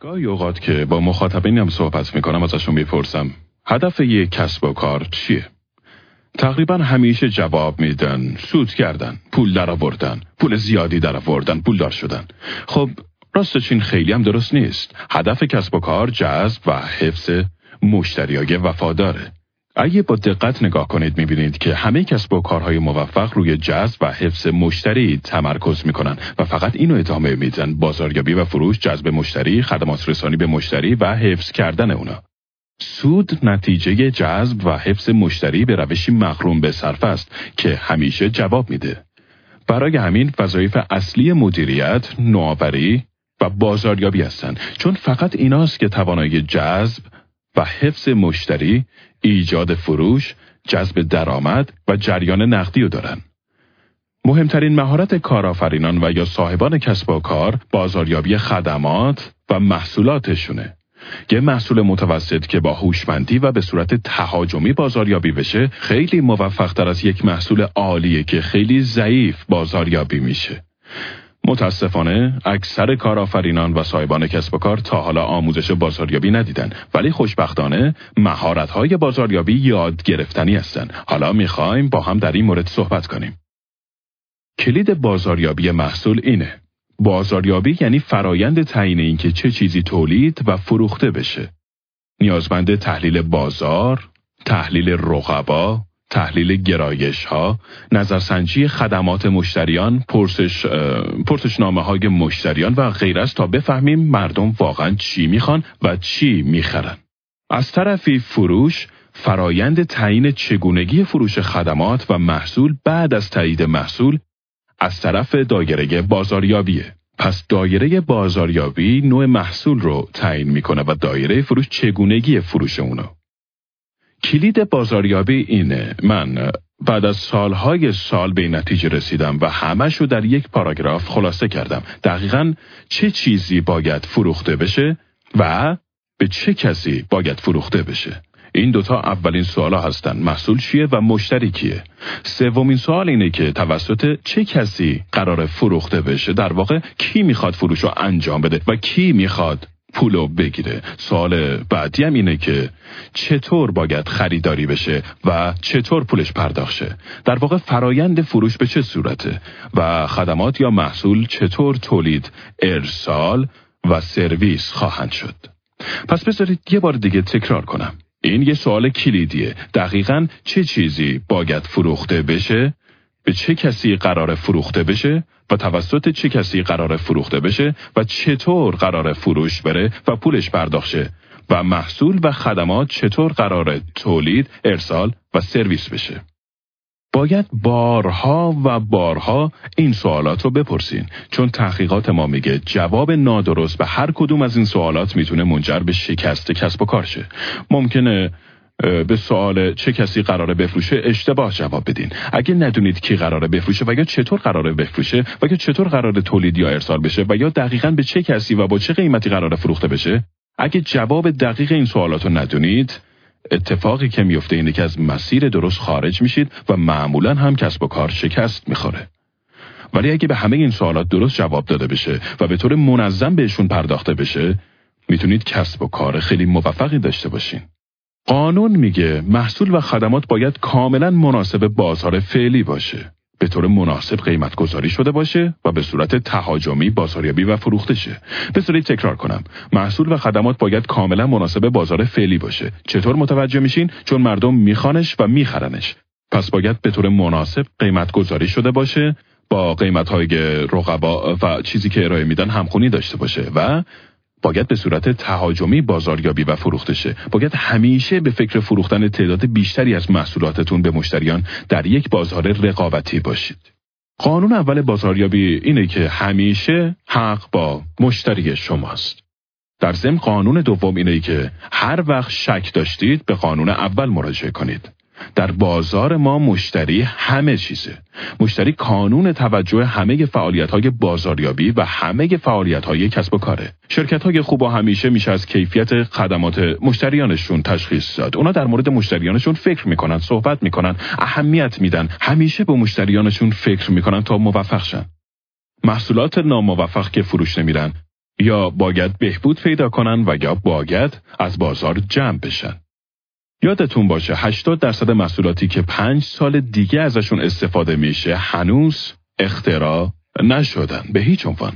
گاهی اوقات که با مخاطبینم صحبت می‌کنم ازشون می‌پرسم هدف یک کسب و کار چیه؟ تقریبا همیشه جواب میدن سود کردن پول درآوردن پول زیادی درآوردن پولدار شدن. خب راستش این خیلی هم درست نیست. هدف کسب و کار جذب و حفظ مشتریای وفاداره. اگه با دقت نگاه کنید می‌بینید که همه کسب و کارهای موفق روی جذب و حفظ مشتری تمرکز می‌کنن و فقط اینو ادامه میدن بازاریابی و فروش جذب مشتری خدمات رسانی به مشتری و حفظ کردن اونا. سود نتیجه جذب و حفظ مشتری به روشی مغروم به صرف است که همیشه جواب میده. برای همین وظایف اصلی مدیریت نوآوری و بازاریابی هستند چون فقط ایناست که توانایی جذب و حفظ مشتری ایجاد فروش، جذب درآمد و جریان نقدی رو دارن. مهمترین مهارت کارآفرینان و یا صاحبان کسب و کار بازاریابی خدمات و محصولاتشونه. یه محصول متوسط که با هوشمندی و به صورت تهاجمی بازاریابی بشه خیلی موفق از یک محصول عالیه که خیلی ضعیف بازاریابی میشه. متاسفانه اکثر کارآفرینان و صاحبان کسب و کار تا حالا آموزش بازاریابی ندیدن ولی خوشبختانه مهارت‌های بازاریابی یاد گرفتنی هستند. حالا می‌خوایم با هم در این مورد صحبت کنیم. کلید بازاریابی محصول اینه. بازاریابی یعنی فرایند تعیین اینکه چه چیزی تولید و فروخته بشه. نیازمند تحلیل بازار، تحلیل رقبا، تحلیل گرایش ها، نظرسنجی خدمات مشتریان، پرسش پرسشنامه های مشتریان و غیر است تا بفهمیم مردم واقعا چی می‌خوان و چی می‌خرن. از طرفی فروش فرایند تعیین چگونگی فروش خدمات و محصول بعد از تایید محصول از طرف دایره بازاریابیه. پس دایره بازاریابی نوع محصول رو تعیین می‌کنه و دایره فروش چگونگی فروش اونو. کلید بازاریابی اینه. من بعد از سالهای سال به نتیجه رسیدم و همش رو در یک پاراگراف خلاصه کردم. دقیقا چه چیزی باید فروخته بشه و به چه کسی باید فروخته بشه؟ این دوتا اولین سوالا هستن. محصول چیه و مشتری کیه؟ سومین سوال اینه که توسط چه کسی قرار فروخته بشه؟ در واقع کی می‌خواد فروش رو انجام بده و کی می‌خواد پولو بگیره. سوال بعدی هم اینه که چطور باید خریداری بشه و چطور پولش پرداخت شه در واقع فرایند فروش به چه صورته؟ و خدمات یا محصول چطور تولید ارسال و سرویس خواهند شد؟ پس بذارید یه بار دیگه تکرار کنم. این یه سوال کلیدیه. دقیقا چه چیزی باید فروخته بشه؟ به چه کسی قرار فروخته بشه؟ و توسط چه کسی قرار فروخته بشه و چطور قرار فروش بره و پولش پرداخته و محصول و خدمات چطور قرار تولید، ارسال و سرویس بشه. باید بارها و بارها این سوالات رو بپرسین چون تحقیقات ما میگه جواب نادرست به هر کدوم از این سوالات می‌تونه منجر به شکست کسب و کار شه. ممکنه به سوال چه کسی قراره بفروشه اشتباه جواب بدین. اگه ندونید کی قراره بفروشه و یا چطور قراره بفروشه و یا چطور قراره تولید یا ارسال بشه و یا دقیقا به چه کسی و با چه قیمتی قراره فروخته بشه اگه جواب دقیق این سوالات رو ندونید اتفاقی که میفته اینه که از مسیر درست خارج میشید و معمولا هم کسب و کار شکست می‌خوره. ولی اگه به همه این سوالات درست جواب داده بشه و به طور منظم بهشون پرداخته بشه می‌تونید کسب و کار خیلی موفقی داشته باشین. قانون میگه محصول و خدمات باید کاملا مناسب بازار فعلی باشه. به طور مناسب قیمت گذاری شده باشه و به صورت تهاجمی بازاریابی و فروخته شه. بذارید تکرار کنم. محصول و خدمات باید کاملا مناسب بازار فعلی باشه. چطور متوجه میشین؟ چون مردم میخوانش و میخرنش. پس باید به طور مناسب قیمت گذاری شده باشه با قیمت های رقبا و چیزی که ارائه میدن همخونی داشته باشه و باید به صورت تهاجمی بازاریابی و فروخته شه. باید همیشه به فکر فروختن تعداد بیشتری از محصولاتتون به مشتریان در یک بازار رقابتی باشید. قانون اول بازاریابی اینه که همیشه حق با مشتری شماست. در ضمن قانون دوم اینه که هر وقت شک داشتید به قانون اول مراجعه کنید. در بازار ما مشتری همه چیزه. مشتری کانون توجه همه فعالیت های بازاریابی و همه فعالیت های کسب و کاره. شرکت های خوب همیشه میشه از کیفیت خدمات مشتریانشون تشخیص داد. اونا در مورد مشتریانشون فکر می‌کنن، صحبت می‌کنن، اهمیت میدن. همیشه به مشتریانشون فکر می‌کنن تا موفق شن. محصولات ناموفق که فروش نمیرن یا باید بهبود پیدا کنن و یا باید از بازار جمع بشن. یادتون باشه 80 درصد محصولاتی که 5 سال دیگه ازشون استفاده میشه هنوز اختراع نشدن. به هیچ عنوان.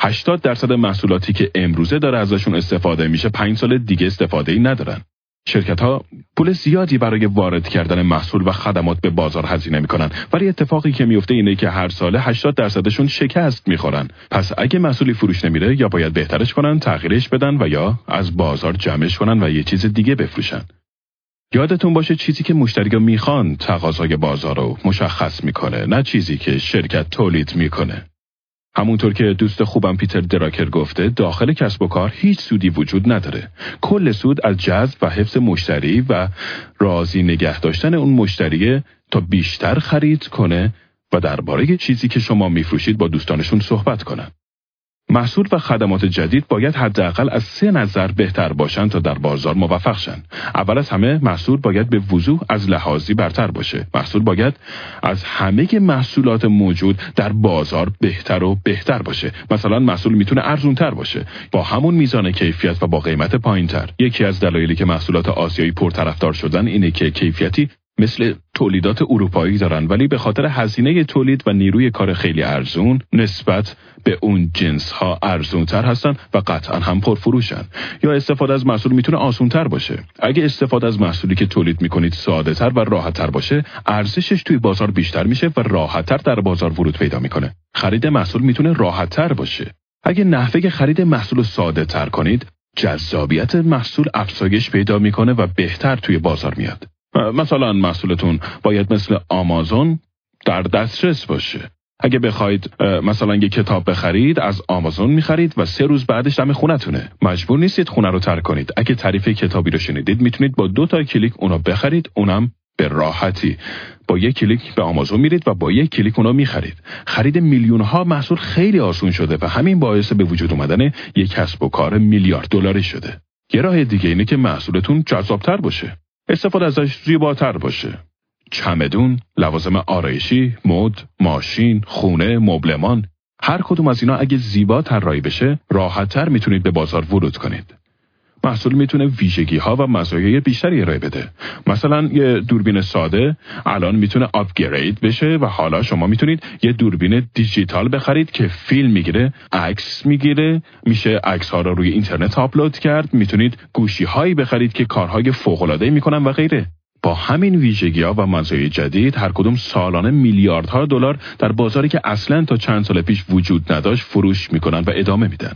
80 درصد محصولاتی که امروزه داره ازشون استفاده میشه 5 سال دیگه استفاده ای ندارن. شرکت ها پول زیادی برای وارد کردن محصول و خدمات به بازار هزینه می‌کنن. ولی اتفاقی که میفته اینه که هر ساله 80 درصدشون شکست می‌خورن. پس اگه محصولی فروش نمیره یا باید بهترش کنن تغییرش بدن و یا از بازار جمعش کنن و یه چیز دیگه بفروشن. یادتون باشه چیزی که مشتری می‌خوان تقاضای بازار رو مشخص می‌کنه نه چیزی که شرکت تولید می‌کنه. همونطور که دوست خوبم پیتر دراکر گفته داخل کسب و کار هیچ سودی وجود نداره. کل سود از جذب و حفظ مشتری و راضی نگه داشتن اون مشتری تا بیشتر خرید کنه و درباره چیزی که شما میفروشید با دوستانشون صحبت کنن. محصول و خدمات جدید باید حداقل از سه نظر بهتر باشند تا در بازار موفق شن. اول از همه محصول باید به وضوح از لحاظی برتر باشه. محصول باید از همه محصولات موجود در بازار بهتر و بهتر باشه. مثلا محصول می‌تونه ارزونتر باشه با همون میزان کیفیت و با قیمت پایینتر. یکی از دلایلی که محصولات آسیایی پرطرفدار شدن اینه که کیفیتی مثل تولیدات اروپایی دارن ولی به خاطر هزینه تولید و نیروی کار خیلی ارزون نسبت به اون جنس ها ارزون تر هستن و قطعا هم پرفروشن. یا استفاده از محصول می‌تونه آسون تر باشه. اگه استفاده از محصولی که تولید می‌کنید ساده تر و راحت تر باشه ارزشش توی بازار بیشتر میشه و راحت تر در بازار ورود پیدا می‌کنه. خرید محصول می‌تونه راحت تر باشه. اگه نحوه خرید محصول ساده تر کنید جذابیت محصول افزایش پیدا می‌کنه و بهتر توی بازار میاد. مثلا محصولتون باید مثل آمازون در دسترس باشه. اگه بخواید مثلا یه کتاب بخرید از آمازون می‌خرید و سه روز بعدش دم خونتونه. مجبور نیستید خونه رو ترک کنید. اگه تعریف کتابی رو شنیدید می‌تونید با دو تا کلیک اونو بخرید اونم به راحتی. با یک کلیک به آمازون میرید و با یک کلیک اونو می‌خرید. خرید میلیون ها محصول خیلی آسون شده و همین باعث به وجود اومدن یک کسب و کار میلیارد دلاری شده. یه راه دیگه اینه که محصولتون جذابتر باشه. استفاده ازش زیباتر باشه چمدون، لوازم آرایشی، مد، ماشین، خونه، مبلمان هر کدوم از اینا اگه زیبا طراحی بشه راحتتر می‌تونید به بازار ورود کنید. محصول می‌تونه ویژگی ها و مزایای بیشتری ارائه بده. مثلا یه دوربین ساده الان می‌تونه آپگرید بشه و حالا شما می‌تونید یه دوربین دیجیتال بخرید که فیلم می‌گیره، عکس می‌گیره، میشه عکس ها رو روی اینترنت آپلود کرد، می‌تونید گوشی هایی بخرید که کارهای فوق العاده می‌کنن و غیره. با همین ویژگی ها و مزایای جدید هر کدوم سالانه میلیاردها دلار در بازاری که اصلا تا چند سال پیش وجود نداشت فروش می‌کنن و ادامه میدن.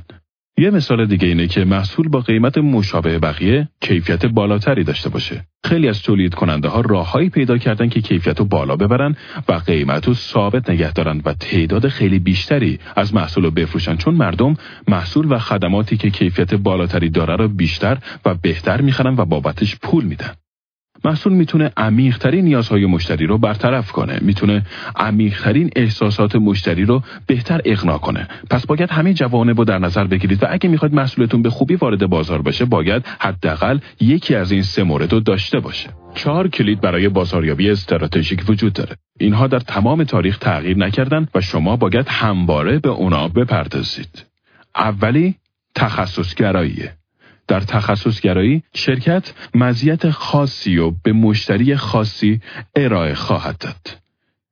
یه مثال دیگه اینه که محصول با قیمت مشابه بقیه کیفیت بالاتری داشته باشه. خیلی از تولید کننده ها راههایی پیدا کردن که کیفیت رو بالا ببرن و قیمت رو ثابت نگه دارن و تعداد خیلی بیشتری از محصول رو بفروشن چون مردم محصول و خدماتی که کیفیت بالاتری داره رو بیشتر و بهتر می‌خرن و بابتش پول میدن. محصول می‌تونه عمیقترین نیازهای مشتری رو برطرف کنه. می‌تونه عمیقترین احساسات مشتری رو بهتر اقناع کنه. پس باید همه جوانب رو در نظر بگیرید و اگه می‌خواید محصولتون به خوبی وارد بازار بشه باید حداقل یکی از این سه مورد رو داشته باشه. چهار کلید برای بازاریابی استراتژیک وجود داره. اینها در تمام تاریخ تغییر نکردن و شما باید همواره به اونا بپردازید. اولی تخصصگراییه. در تخصصگرایی شرکت مزیت خاصی و به مشتری خاصی ارائه خواهد داد.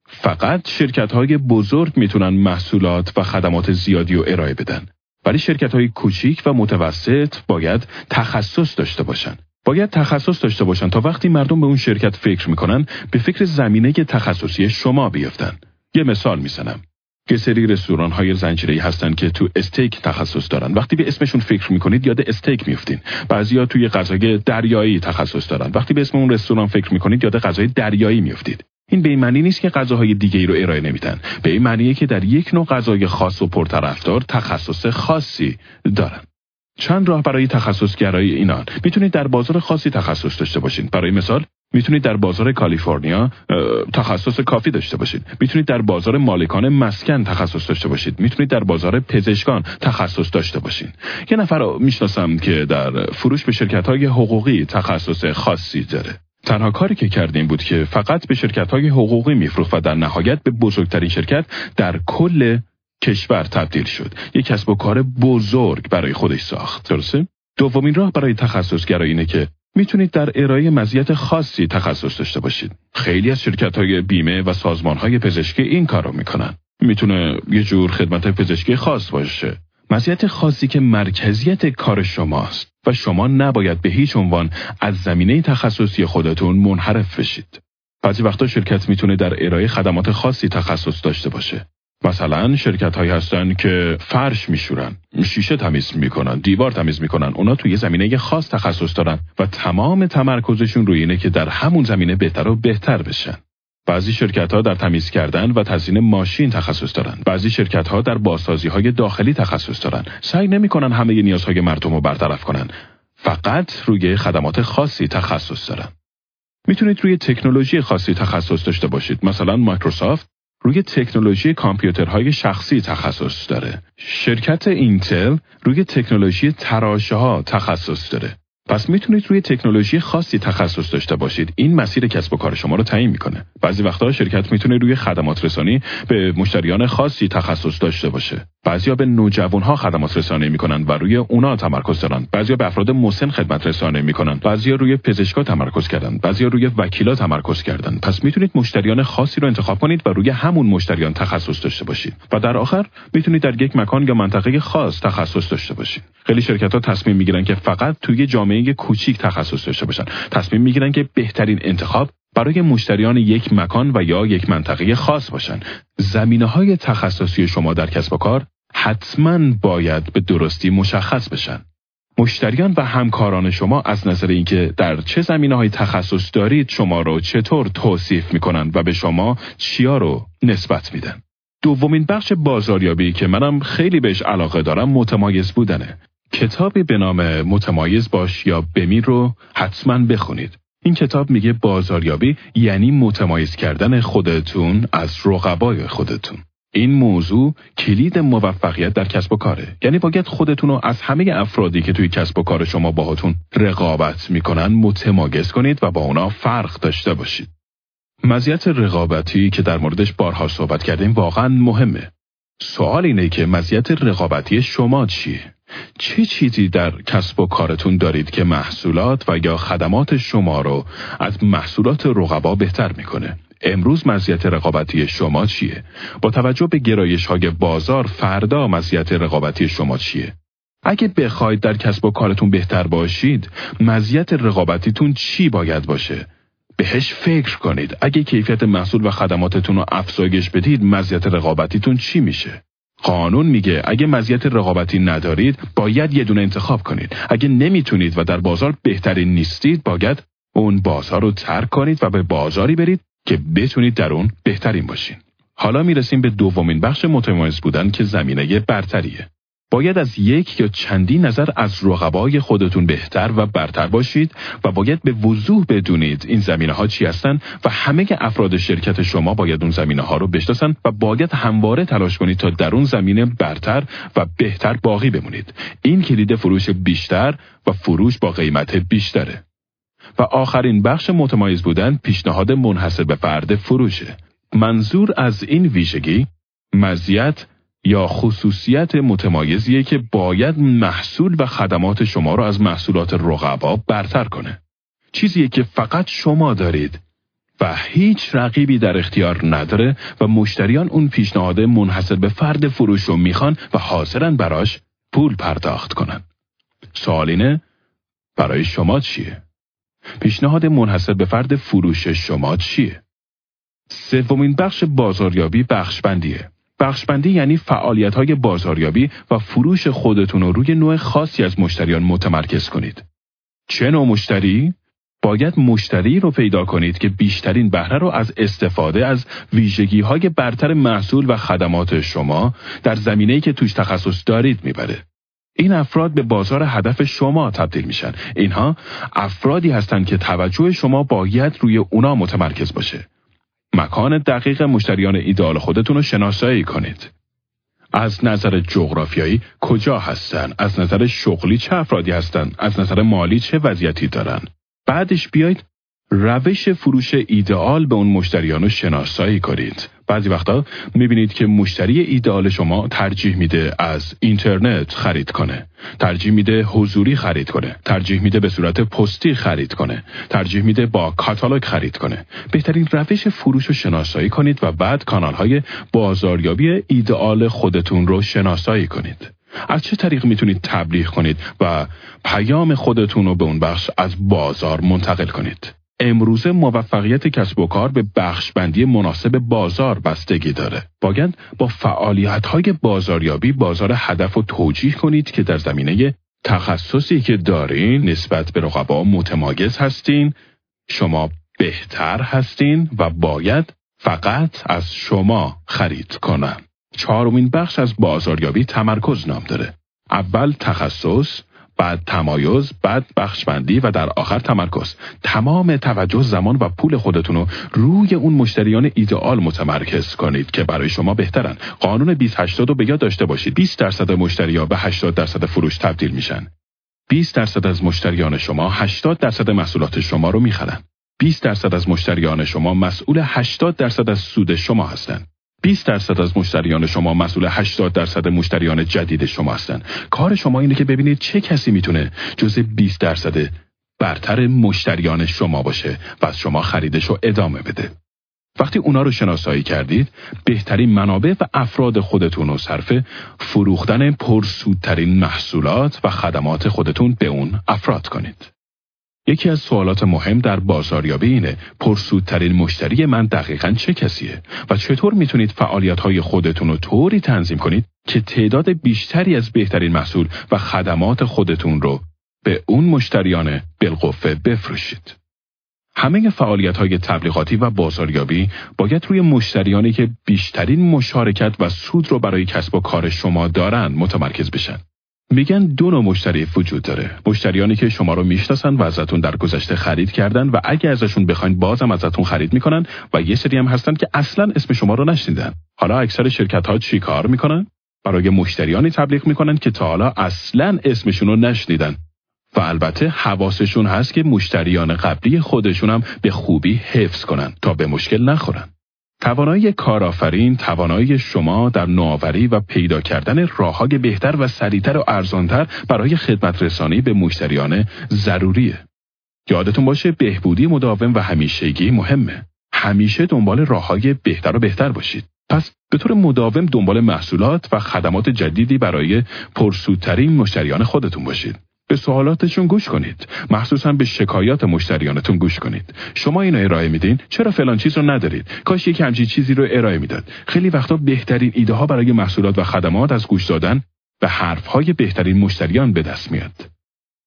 فقط شرکت های بزرگ می‌تونن محصولات و خدمات زیادی رو ارائه بدن. ولی شرکت های کوچیک و متوسط باید تخصص داشته باشن. باید تخصص داشته باشن تا وقتی مردم به اون شرکت فکر می‌کنن به فکر زمینه تخصصی شما بیفتن. یه مثال می‌زنم. که سری رستوران های زنجیره‌ای هستن که تو استیک تخصص دارن. وقتی به اسمشون فکر می‌کنید یاد استیک میفتین بعضیا توی غذای دریایی تخصص دارن. وقتی به اسم اون رستوران فکر می‌کنید یاد غذای دریایی میفتید این به این معنی نیست که غذاهای دیگه ای رو ارائه نمیدن. به این معنیه که در یک نوع غذای خاص و پرطرفدار تخصص خاصی دارن. چند راه برای تخصص گرایی اینان. می‌تونید در بازار خاصی تخصص داشته باشید برای مثال می‌تونید در بازار کالیفرنیا تخصص کافی داشته باشید. می‌تونید در بازار مالکان مسکن تخصص داشته باشید. می‌تونید در بازار پزشکان تخصص داشته باشید. یه نفر می‌شناسم که در فروش به شرکت های حقوقی تخصص خاصی داره. تنها کاری که کردیم بود که فقط به شرکت های حقوقی میفروخت و در نهایت به بزرگترین شرکت در کل کشور تبدیل شد. یک کسب و کار بزرگ برای خودش ساخت. درسته؟ دومین راه برای تخصص گرایی اینه که می‌تونید در ارائه مزیت خاصی تخصص داشته باشید خیلی از شرکت های بیمه و سازمان های پزشکی این کارو می‌کنن می‌تونه یه جور خدمت پزشکی خاص باشه مزیت خاصی که مرکزیت کار شماست و شما نباید به هیچ عنوان از زمینه تخصصی خودتون منحرف بشید. بعضی وقتا شرکت می‌تونه در ارائه خدمات خاصی تخصص داشته باشه. مثلا شرکت هایی هستن که فرش میشورن، شیشه تمیز می‌کنن، دیوار تمیز می‌کنن. اونا توی زمینه خاص تخصص دارن و تمام تمرکزشون روی اینه که در همون زمینه بهتر و بهتر بشن. بعضی شرکت ها در تمیز کردن و تزیین ماشین تخصص دارند. بعضی شرکت ها در بازسازی های داخلی تخصص دارند. سعی نمی کنن همه نیازهای مردم رو برطرف کنن. فقط روی خدمات خاصی تخصص دارن. می‌تونید روی تکنولوژی خاصی تخصص داشته باشید. مثلا مایکروسافت روی تکنولوژی کامپیوترهای شخصی تخصص داره. شرکت اینتل روی تکنولوژی تراشه ها تخصص داره. پس می‌تونید روی تکنولوژی خاصی تخصص داشته باشید این مسیر کسب و کار شما رو تعیین می‌کنه بعضی وقتها شرکت می‌تونه روی خدمات رسانی به مشتریان خاصی تخصص داشته باشه بعضیا به نوجوانها خدمات رسانی می‌کنن و روی اونا تمرکز دارن. بعضیا به افراد مسن خدمت رسانی می‌کنن. بعضیا روی پزشکا تمرکز کردن. بعضیا روی وکیلا تمرکز کردن. پس می‌تونید مشتریان خاصی رو انتخاب کنید و روی همون مشتریان تخصص داشته باشید. و در آخر می‌تونید در یک مکان یا منطقه خاص تخصص داشته باشید. خیلی شرکت ها تصمیم می‌گیرن که فقط توی جامعه کوچیک تخصص داشته باشن. تصمیم می‌گیرن که بهترین انتخاب برای مشتریان یک مکان و یا یک منطقه خاص باشن. زمینه های تخصصی شما در کسب و کار حتما باید به درستی مشخص بشن مشتریان و همکاران شما از نظر اینکه در چه زمینه های تخصص دارید شما رو چطور توصیف می‌کنن و به شما چیا رو نسبت میدن دومین بخش بازاریابی که منم خیلی بهش علاقه دارم متمایز بودنه کتابی به نام متمایز باش یا بمیر رو حتما بخونید. این کتاب میگه بازاریابی یعنی متمایز کردن خودتون از رقبای خودتون. این موضوع کلید موفقیت در کسب و کاره. یعنی باید خودتون رو از همه افرادی که توی کسب و کار شما باهاتون رقابت می‌کنن متمایز کنید و با اونا فرق داشته باشید. مزیت رقابتی که در موردش بارها صحبت کردیم واقعا مهمه. سوال اینه که مزیت رقابتی شما چیه؟ چه چیزی در کسب و کارتون دارید که محصولات و یا خدمات شما رو از محصولات رقبا بهتر می‌کنه؟ امروز مزیت رقابتی شما چیه؟ با توجه به گرایش های بازار فردا مزیت رقابتی شما چیه؟ اگه بخواید در کسب و کارتون بهتر باشید، مزیت رقابتیتون چی باید باشه؟ بهش فکر کنید. اگه کیفیت محصول و خدماتتون رو افزایش بدید، مزیت رقابتیتون چی میشه؟ قانون میگه اگه مزیت رقابتی ندارید باید یه دونه انتخاب کنید اگه نمی‌تونید و در بازار بهترین نیستید باید اون بازار رو ترک کنید و به بازاری برید که بتونید در اون بهترین باشین. حالا می‌رسیم به دومین بخش متمایز بودن که زمینه برتریه. باید از یک یا چندین نظر از رقبای خودتون بهتر و برتر باشید و باید به وضوح بدونید این زمینه ها چی هستن و همه افراد شرکت شما باید اون زمینه ها رو بشناسن و باید همواره تلاش کنید تا در اون زمینه برتر و بهتر باقی بمونید. این کلید فروش بیشتر و فروش با قیمت بیشتره. و آخرین بخش متمایز بودن پیشنهاد منحصر به فرد فروشه منظور از این ویژگی مزیت یا خصوصیت متمایزیه که باید محصول و خدمات شما را از محصولات رقبا برتر کنه. چیزیه که فقط شما دارید و هیچ رقیبی در اختیار نداره و مشتریان اون پیشنهاد منحصر به فرد فروش رو می‌خوان و حاضرن براش پول پرداخت کنن. سوال برای شما چیه؟ پیشنهاد منحصر به فرد فروش شما چیه؟ سومین بخش بازاریابی بخش بندیه. بخشبندی یعنی فعالیت های بازاریابی و فروش خودتون رو روی نوع خاصی از مشتریان متمرکز کنید. چه نوع مشتری؟ باید مشتری رو پیدا کنید که بیشترین بهره رو از استفاده از ویژگی های برتر محصول و خدمات شما در زمینه‌ای که توش تخصص دارید می‌بره. این افراد به بازار هدف شما تبدیل میشن. اینها افرادی هستند که توجه شما باید روی اونا متمرکز باشه. مکان دقیق مشتریان ایدال خودتون رو شناسایی کنید. از نظر جغرافیایی کجا هستن؟ از نظر شغلی چه افرادی هستن؟ از نظر مالی چه وضعیتی دارن؟ بعدش بیایید روش فروش ایدئال به اون مشتریان رو شناسایی کنید. بعضی وقتا می‌بینید که مشتری ایدئال شما ترجیح میده از اینترنت خرید کنه. ترجیح میده حضوری خرید کنه. ترجیح میده به صورت پستی خرید کنه. ترجیح میده با کاتالوگ خرید کنه. بهترین روش فروش رو شناسایی کنید و بعد کانال های بازاریابی ایدئال خودتون رو شناسایی کنید. از چه طریق می‌تونید تبلیغ کنید و پیام خودتون رو به اون بخش از بازار منتقل کنید؟ امروزه موفقیت کسب و کار به بخشبندی مناسب بازار بستگی داره. باید با فعالیت های بازاریابی بازار هدف رو توجیه کنید که در زمینه تخصصی که دارین نسبت به رقبا متمایز هستین، شما بهتر هستین و باید فقط از شما خرید کنن. چهارمین بخش از بازاریابی تمرکز نام داره. اول تخصص، بعد تمایز، بعد بخشبندی و در آخر تمرکز. تمام توجه زمان و پول خودتون رو روی اون مشتریان ایدئال متمرکز کنید که برای شما بهترن. قانون 2080 رو به یاد داشته باشید. 20 درصد مشتریا به 80 درصد فروش تبدیل میشن. 20 درصد از مشتریان شما 80 درصد محصولات شما رو می‌خرن. 20 درصد از مشتریان شما مسئول 80 درصد از سود شما هستند. 20 درصد از مشتریان شما مسئول 80 درصد مشتریان جدید شما هستند. کار شما اینه که ببینید چه کسی می‌تونه جزء 20 درصد برتر مشتریان شما باشه و از شما خریدش رو ادامه بده. وقتی اونا رو شناسایی کردید، بهترین منابع و افراد خودتون رو صرف فروختن پرسودترین محصولات و خدمات خودتون به اون افراد کنید. یکی از سوالات مهم در بازاریابی اینه پرسودترین مشتری من دقیقا چه کسیه و چطور می‌تونید فعالیت های خودتون رو طوری تنظیم کنید که تعداد بیشتری از بهترین محصول و خدمات خودتون رو به اون مشتریان بالقوه بفروشید. همه فعالیت های تبلیغاتی و بازاریابی باید روی مشتریانی که بیشترین مشارکت و سود رو برای کسب و کار شما دارن متمرکز بشن. میگن دو نوع مشتری وجود داره. مشتریانی که شما رو می‌شناسن و ازتون در گذشته خرید کردن و اگه ازشون بخواین بازم ازتون خرید می‌کنن و یه سری هم هستن که اصلا اسم شما رو نشنیدن. حالا اکثر شرکت ها چی کار می‌کنن؟ برای مشتریانی تبلیغ می‌کنن که تا حالا اصلا اسمشون رو نشنیدن. و البته حواسشون هست که مشتریان قبلی خودشون هم به خوبی حفظ کنن تا به مشکل نخورن. توانایی کارآفرین توانایی شما در نوآوری و پیدا کردن راههای بهتر و سریعتر و ارزانتر برای خدمت رسانی به مشتریان ضروریه. یادتون باشه بهبودی مداوم و همیشگی مهمه. همیشه دنبال راههای بهتر و بهتر باشید. پس به طور مداوم دنبال محصولات و خدمات جدیدی برای پرسودترین مشتریان خودتون باشید. به سوالاتشون گوش کنید مخصوصا به شکایات مشتریانتون گوش کنید شما اینو ارائه میدین چرا فلان چیز رو ندارید کاش یکی همچین چیزی رو ارائه می‌داد خیلی وقتا بهترین ایده ها برای محصولات و خدمات از گوش دادن به حرف های بهترین مشتریان به دست میاد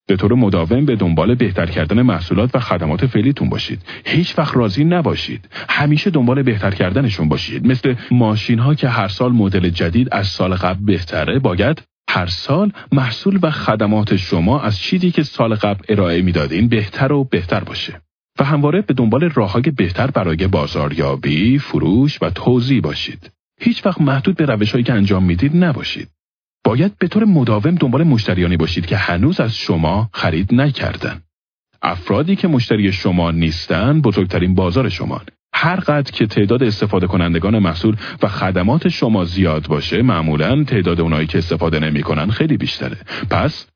به طور مداوم به دنبال بهتر کردن محصولات و خدمات فعلیتون باشید. هیچ وقت راضی نباشید. همیشه دنبال بهتر کردنشون باشید. مثل ماشین ها که هر سال مدل جدید از سال قبل بهتره باید هر سال محصول و خدمات شما از چیزی که سال قبل ارائه می‌دادین بهتر و بهتر باشه و همواره به دنبال راههای بهتر برای بازاریابی، فروش و توزیع باشید. هیچ وقت محدود به روشهایی که انجام می‌دید نباشید. باید به طور مداوم دنبال مشتریانی باشید که هنوز از شما خرید نکردن. افرادی که مشتری شما نیستن بزرگترین بازار شما هر قدر که تعداد استفاده کنندگان محصول و خدمات شما زیاد باشه معمولا تعداد اونایی که استفاده نمی‌کنن خیلی بیشتره. پس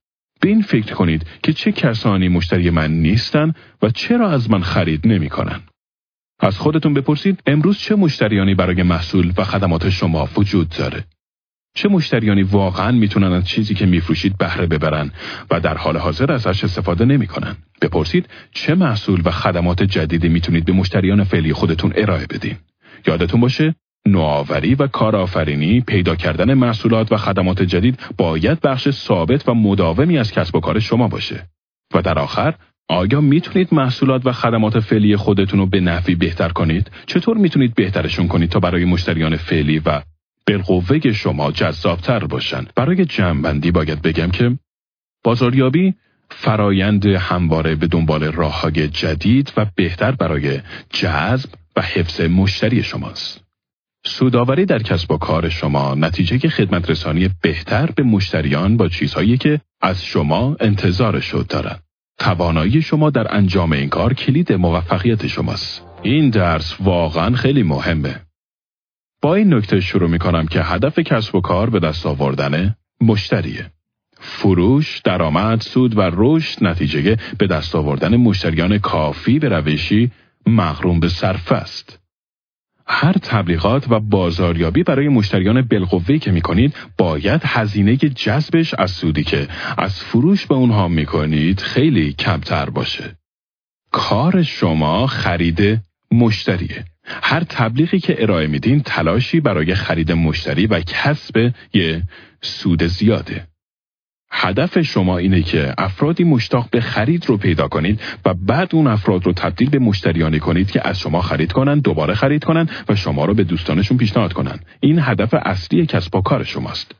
به این فکر کنید که چه کسانی مشتری من نیستن و چرا از من خرید نمی‌کنن. از خودتون بپرسید امروز چه مشتریانی برای محصول و خدمات شما وجود داره. چه مشتریانی واقعا می‌تونن از چیزی که میفروشید بهره ببرن و در حال حاضر ازش استفاده نمی‌کنن؟ بپرسید چه محصول و خدمات جدیدی می‌تونید به مشتریان فعلی خودتون ارائه بدین. یادتون باشه نوآوری و کارآفرینی پیدا کردن محصولات و خدمات جدید باید بخش ثابت و مداومی از کسب و کار شما باشه. و در آخر آیا می‌تونید محصولات و خدمات فعلی خودتون رو به نحوی بهتر کنید؟ چطور می‌تونید بهترشون کنید تا برای مشتریان فعلی و بالقوه شما جذابتر باشن برای جمعبندی باید بگم که بازاریابی فرایند همواره به دنبال راه جدید و بهتر برای جذب و حفظ مشتری شماست. سوداوری در کسب و کار شما نتیجه خدمت رسانی بهتر به مشتریان با چیزهایی که از شما انتظارش دارند. توانایی شما در انجام این کار کلید موفقیت شماست. این درس واقعا خیلی مهمه. با این نکته شروع می کنم که هدف کسب و کار به دست آوردن مشتریه. فروش، درآمد، سود و رشد نتیجه به دست آوردن مشتریان کافی به روشی مغروم به صرف است. هر تبلیغات و بازاریابی برای مشتریان بالقوه‌ای که می‌کنید باید هزینه جذبش از سودی که از فروش به اونها می‌کنید خیلی کمتر باشه. کار شما خرید مشتریه. هر تبلیغی که ارائه میدین تلاشی برای خرید مشتری و کسب یه سود زیاده. هدف شما اینه که افرادی مشتاق به خرید رو پیدا کنید و بعد اون افراد رو تبدیل به مشتریانی کنید که از شما خرید کنند، دوباره خرید کنند و شما رو به دوستانشون پیشنهاد کنند. این هدف اصلی کسب و کار شماست.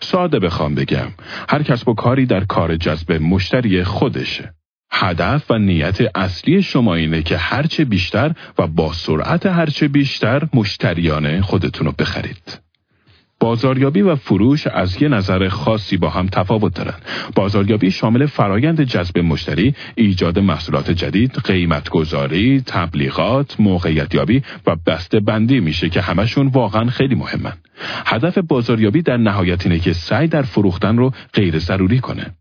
ساده بخوام بگم، هر کسب و کاری در کار جذب مشتری خودشه. هدف و نیت اصلی شما اینه که هرچه بیشتر و با سرعت هرچه بیشتر مشتریان خودتون رو بخرید. بازاریابی و فروش از یه نظر خاصی با هم تفاوت دارند. بازاریابی شامل فرایند جذب مشتری، ایجاد محصولات جدید، قیمتگذاری، تبلیغات، موقعیتیابی و بسته بندی میشه که همشون واقعا خیلی مهمن. هدف بازاریابی در نهایت اینه که سعی در فروختن رو غیر ضروری کنه.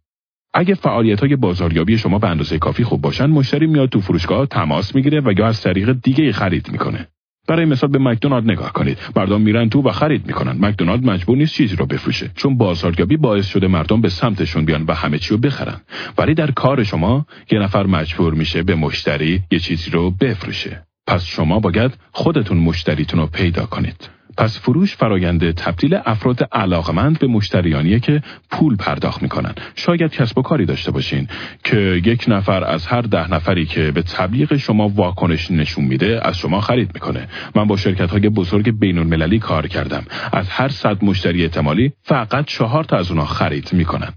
اگه فعالیت های بازاریابی شما به اندازه کافی خوب باشن مشتری میاد تو فروشگاه تماس می‌گیره و یا از طریق دیگه خرید می‌کنه. برای مثال به مکدونالد نگاه کنید. مردم میرن تو و خرید می‌کنن. مکدونالد مجبور نیست چیزی رو بفروشه چون بازاریابی باعث شده مردم به سمتشون بیان و همه چی رو بخرن. ولی در کار شما یه نفر مجبور میشه به مشتری یه چیزی رو بفروشه. پس شما باید خودتون مشتریتون رو پیدا کنید. پس فروش فرایند تبدیل افراد علاقمند به مشتریانیه که پول پرداخت می‌کنن. شاید کسب و کاری داشته باشین که یک نفر از هر ده نفری که به تبلیغ شما واکنش نشون میده از شما خرید می‌کنه. من با شرکت های بزرگ بین المللی کار کردم. از هر صد مشتری احتمالی فقط چهار تا از اونها خرید می‌کنن.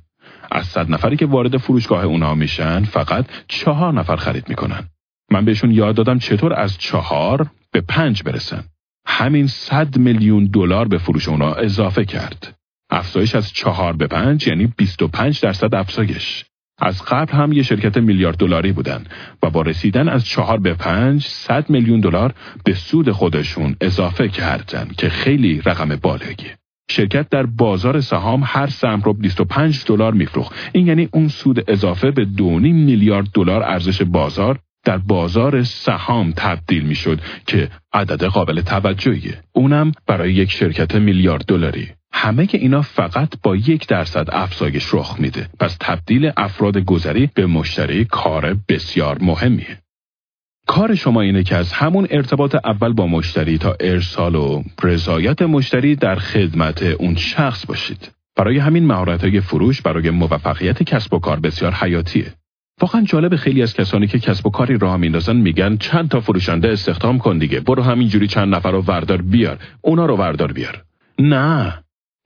از صد نفری که وارد فروشگاه اونها میشن فقط چهار نفر خرید می‌کنن. من بهشون یاد دادم چطور از چهار به پنج برسن. همین 100 میلیون دلار به فروش اونا اضافه کرد. افزایش از 4 به 5 یعنی 25 درصد افزایش. از قبل هم یه شرکت میلیارد دلاری بودن و با رسیدن از 4 به 5 100 میلیون دلار به سود خودشون اضافه کردن که خیلی رقم بالغیه. شرکت در بازار سهام هر سهم رو 25 دلار میفروخت. این یعنی اون سود اضافه به 2.5 میلیارد دلار ارزش بازار در بازار سهام تبدیل می شد که عدد قابل توجهیه. اونم برای یک شرکت میلیارد دلاری. همه که اینا فقط با یک درصد افزایش رخ میده. پس تبدیل افراد گذری به مشتری کار بسیار مهمیه. کار شما اینه که از همون ارتباط اول با مشتری تا ارسال و رضایت مشتری در خدمت اون شخص باشید. برای همین مهارت فروش برای موفقیت کسب و کار بسیار حیاتیه. واقعا جالب خیلی از کسانی که کسب و کاری راه میندازن میگن چند تا فروشنده استخدام کن دیگه. برو همینجوری چند نفر رو وردار بیار. اونا رو وردار بیار. نه.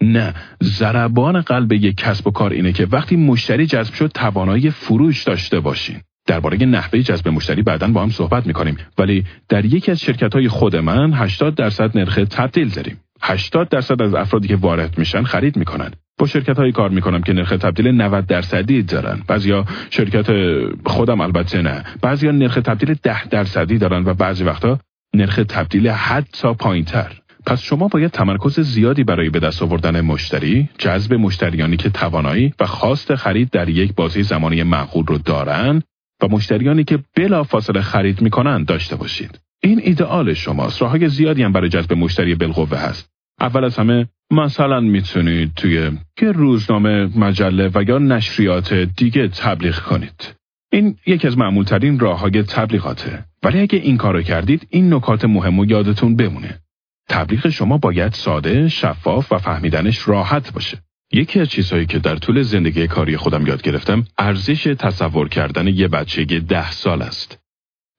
نه. ضربان قلب یک کسب و کار اینه که وقتی مشتری جذب شد توانایی فروش داشته باشین. درباره نحوه جذب مشتری بعدا با هم صحبت می‌کنیم. ولی در یکی از شرکت های خود من 80 درصد نرخ تبدیل داریم. 80 درصد از افرادی که وارد میشن خرید می‌کنن. با شرکت هایی کار می‌کنم که نرخ تبدیل 90 درصدی دارن بعضیا شرکت خودم البته نه بعضیا نرخ تبدیل 10 درصدی دارن و بعضی وقتا نرخ تبدیل حتی پایین تر پس شما باید تمرکز زیادی برای به دست آوردن مشتری، جذب مشتریانی که توانایی و خواست خرید در یک بازی زمانی معقول رو دارن و مشتریانی که بلا فاصله خرید می‌کنن داشته باشید. این ایدئال شماست. راههای زیادی هم برای جذب مشتری بالقوه هست. اول از همه مثلا می‌تونید توی یه روزنامه مجله و یا نشریات دیگه تبلیغ کنید. این یکی از معمولترین راه های تبلیغاته. ولی اگه این کارو کردید این نکات مهم و یادتون بمونه. تبلیغ شما باید ساده، شفاف و فهمیدنش راحت باشه. یکی از چیزهایی که در طول زندگی کاری خودم یاد گرفتم ارزش تصور کردن یه بچه ده سال است.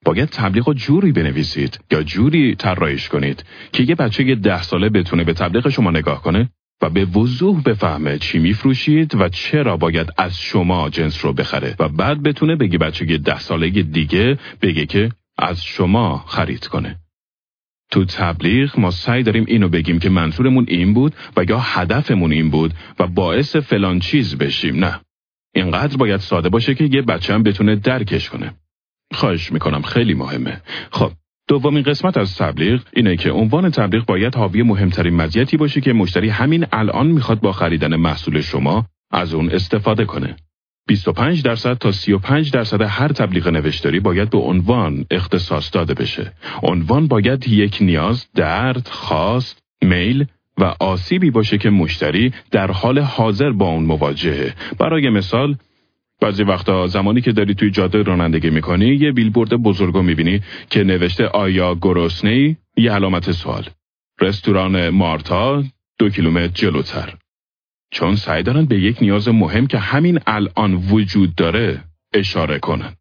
باید تبلیغ رو جوری بنویسید یا جوری طراحیش کنید که یه بچه ده ساله بتونه به تبلیغ شما نگاه کنه و به وضوح بفهمه چی میفروشید و چرا باید از شما جنس رو بخره و بعد بتونه بگی بچه ده ساله دیگه بگه که از شما خرید کنه. تو تبلیغ ما سعی داریم اینو بگیم که منظورمون این بود و یا هدفمون این بود و باعث فلان چیز بشیم نه. اینقدر باید ساده باشه که یه بچه هم بتونه درکش کنه. خواهش می‌کنم خیلی مهمه. خب دومین قسمت از تبلیغ اینه که عنوان تبلیغ باید حاوی مهمترین مزیتی باشه که مشتری همین الان می‌خواد با خریدن محصول شما از اون استفاده کنه. 25 درصد تا 35 درصد هر تبلیغ نوشتاری باید به عنوان اختصاص داده بشه. عنوان باید یک نیاز، درد، خواست، میل و آسیبی باشه که مشتری در حال حاضر با اون مواجهه. برای مثال بعضی وقتا زمانی که داری توی جاده رانندگی می‌کنی یه بیلبورد بزرگو می‌بینی که نوشته آیا گرسنه یه علامت سوال. رستوران مارتا دو کیلومتر جلوتر. چون سعی دارن به یک نیاز مهم که همین الان وجود داره اشاره کنن.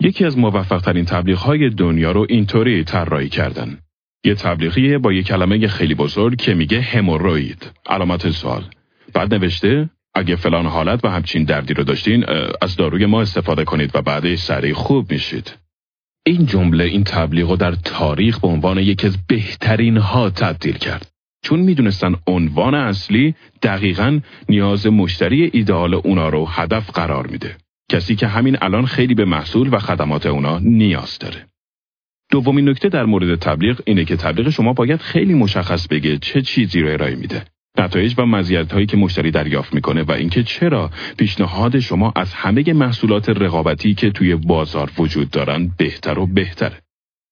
یکی از موفقترین تبلیغ های دنیا رو اینطوری طراحی کردن. یه تبلیغیه با یه کلمه خیلی بزرگ که میگه هموروید علامت سوال. بعد نوشته اگه فلان حالت و همچین دردی رو داشتین از داروی ما استفاده کنید و بعدش سریع خوب میشید. این جمله این تبلیغ رو در تاریخ به عنوان یکی از بهترین ها تبدیل کرد. چون می‌دونستن عنوان اصلی دقیقا نیاز مشتری ایدئال اونا رو هدف قرار میده. کسی که همین الان خیلی به محصول و خدمات اونا نیاز داره. دومین نکته در مورد تبلیغ اینه که تبلیغ شما باید خیلی مشخص بگه چه چیزی رو ارائه میده. نتایج و مزیت هایی که مشتری دریافت می‌کنه و اینکه چرا پیشنهاد شما از همه محصولات رقابتی که توی بازار وجود دارن بهتر و بهتره.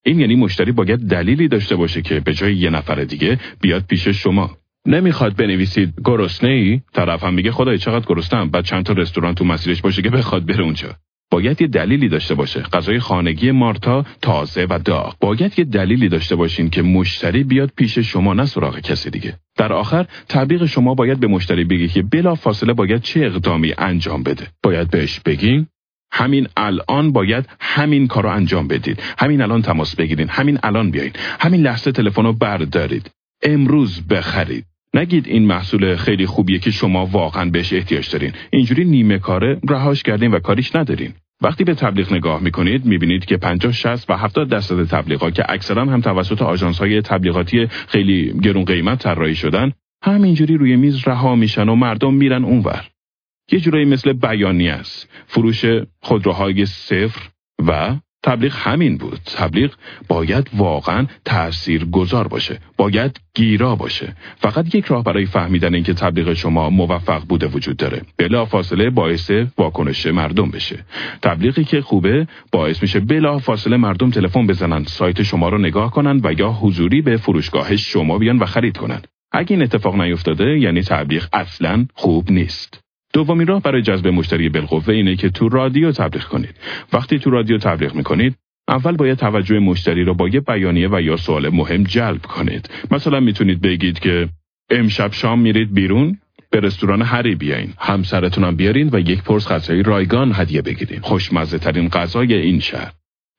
این یعنی مشتری باید دلیلی داشته باشه که به جای یه نفر دیگه بیاد پیش شما. نمی‌خواد بنویسید گرسنه ای طرف هم میگه خدای چقدر گرسنم بعد چند تا رستوران تو مسیرش باشه که بخواد بره اونجا باید یه دلیلی داشته باشه. غذای خانگی مارتا تازه و داغ. باید یه دلیلی داشته باشین که مشتری بیاد پیش شما نه سراغ کسی دیگه. در آخر تبلیغ شما باید به مشتری بگی که بلا فاصله باید چه اقدامی انجام بده. باید بهش بگین همین الان باید همین کارو انجام بدید. همین الان تماس بگیرید همین الان بیاین. همین لحظه تلفن رو بردارید. امروز بخرید. نگید این محصول خیلی خوبیه که شما واقعا بهش احتیاج دارین. اینجوری نیمه کاره رهاش کردین و کاریش ندارین. وقتی به تبلیغ نگاه می‌کنید می‌بینید که 50 60 و 70 درصد تبلیغات که اکثرا هم توسط آژانس های تبلیغاتی خیلی گرون قیمت طراحی شدن همینجوری روی میز رها میشن و مردم میرن اونور. یه جورایی مثل بیانیه است. فروش خودروهای صفر و تبلیغ همین بود. تبلیغ باید واقعا تأثیر گذار باشه. باید گیرا باشه. فقط یک راه برای فهمیدن اینکه تبلیغ شما موفق بوده وجود داره. بلا فاصله باعث واکنش مردم بشه. تبلیغی که خوبه باعث میشه بلا فاصله مردم تلفن بزنن سایت شما رو نگاه کنن و یا حضوری به فروشگاه شما بیان و خرید کنن. اگه این اتفاق نیفتاده یعنی تبلیغ اصلا خوب نیست. دومین راه برای جذب مشتری بالقوه اینه که تو رادیو تبلیغ کنید. وقتی تو رادیو تبلیغ می‌کنید، اول باید توجه مشتری را با یه بیانیه و یا سوال مهم جلب کنید. مثلا می‌تونید بگید که امشب شام میرید بیرون به رستوران هری بیاین. همسرتونم بیارین و یک پرس غذای رایگان هدیه بگیرین. خوشمزه ترین غذای این شهر.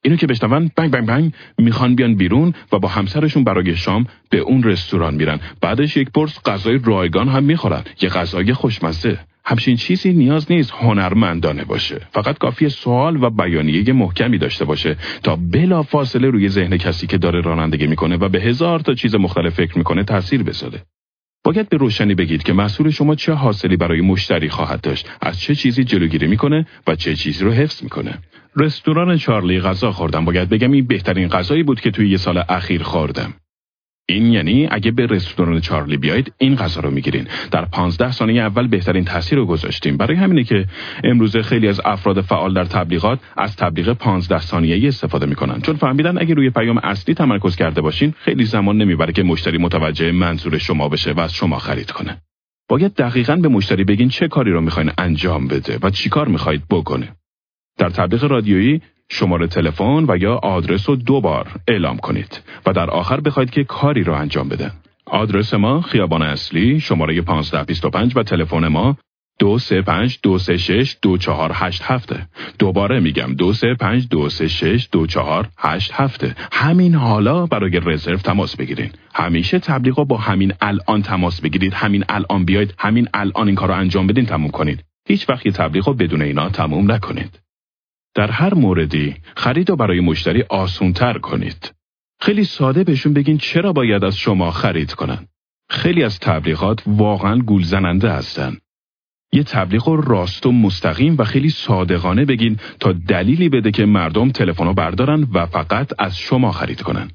اینو که بشنون بنگ بنگ بنگ می‌خوان بیان بیرون و با همسرشون برای شام به اون رستوران میرن. بعدش یک پرس غذای رایگان هم می‌خورن. یه غذای خوشمزه. همچین چیزی نیاز نیست هنرمندانه باشه. فقط کافی سوال و بیانیه محکمی داشته باشه تا بلا فاصله روی ذهن کسی که داره رانندگی می‌کنه و به هزار تا چیز مختلف فکر می‌کنه تاثیر بذاره. باید به روشنی بگید که محصول شما چه حاصلی برای مشتری خواهد داشت از چه چیزی جلوگیری می‌کنه و چه چیزی رو حفظ می‌کنه. رستوران چارلی غذا خوردم. باید بگم این بهترین غذایی بود که توی یه سال اخیر خوردم. این یعنی اگه به رستوران چارلی بیاید این غذا رو می‌گیرین. در 15 ثانیه اول بهترین تاثیر رو گذاشتیم. برای همینه که امروزه خیلی از افراد فعال در تبلیغات از تبلیغ 15 ثانیه‌ای استفاده می‌کنن. چون فهمیدن اگه روی پیام اصلی تمرکز کرده باشین خیلی زمان نمی‌بره که مشتری متوجه منظور شما بشه و از شما خرید کنه. باید دقیقا به مشتری بگین چه کاری رو می‌خواین انجام بده و چیکار می‌خواید بکنه. در تبلیغ رادیویی شماره تلفن و یا آدرس رو دو بار اعلام کنید و در آخر بخواید که کاری رو انجام بده. آدرس ما خیابان اصلی شماره 1525 و تلفن ما دو سه پنج دو سه شش دو چهار هشت هفته. دوباره میگم دو سه پنج دو سه شش دو چهار هشت هفته. همین حالا برای رزرو تماس بگیرین. همیشه تبلیغا با همین الان تماس بگیرید. همین الان بیاید همین الان این کار رو انجام بدین تموم کنید هیچ وقت تبلیغ بدون اینا تموم نکنید. در هر موردی خرید رو برای مشتری آسونتر کنید. خیلی ساده بهشون بگین چرا باید از شما خرید کنن. خیلی از تبلیغات واقعا گول زننده هستن. یه تبلیغ راست و مستقیم و خیلی صادقانه بگین تا دلیلی بده که مردم تلفن بردارن و فقط از شما خرید کنن.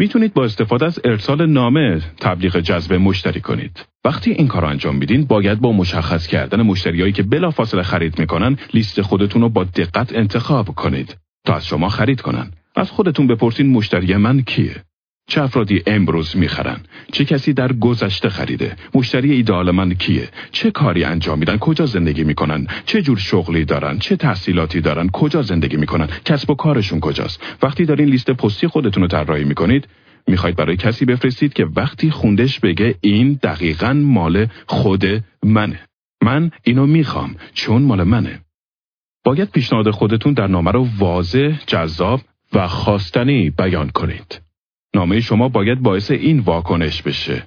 می‌تونید با استفاده از ارسال نامه تبلیغ جذب مشتری کنید. وقتی این کار انجام میدین باید با مشخص کردن مشتریایی که بلافاصله خرید می‌کنن لیست خودتون رو با دقت انتخاب کنید تا از شما خرید کنن. از خودتون بپرسین مشتری من کیه؟ چه افرادی امروز می‌خرن. چه کسی در گذشته خریده؟ مشتری ایدال من کیه؟ چه کاری انجام میدن؟ کجا زندگی می‌کنن؟ چه جور شغلی دارن؟ چه تحصیلاتی دارن؟ کجا زندگی می‌کنن؟ کسب و کارشون کجاست؟ وقتی دارین لیست پستی خودتون رو طراحی می‌کنید می‌خواید برای کسی بفرستید که وقتی خوندش بگه این دقیقا مال خود منه. من اینو می‌خوام چون مال منه. باید پیشنهاد خودتون در نامه رو واضح، جذاب و خواستنی بیان کنید. نامه شما باید باعث این واکنش بشه.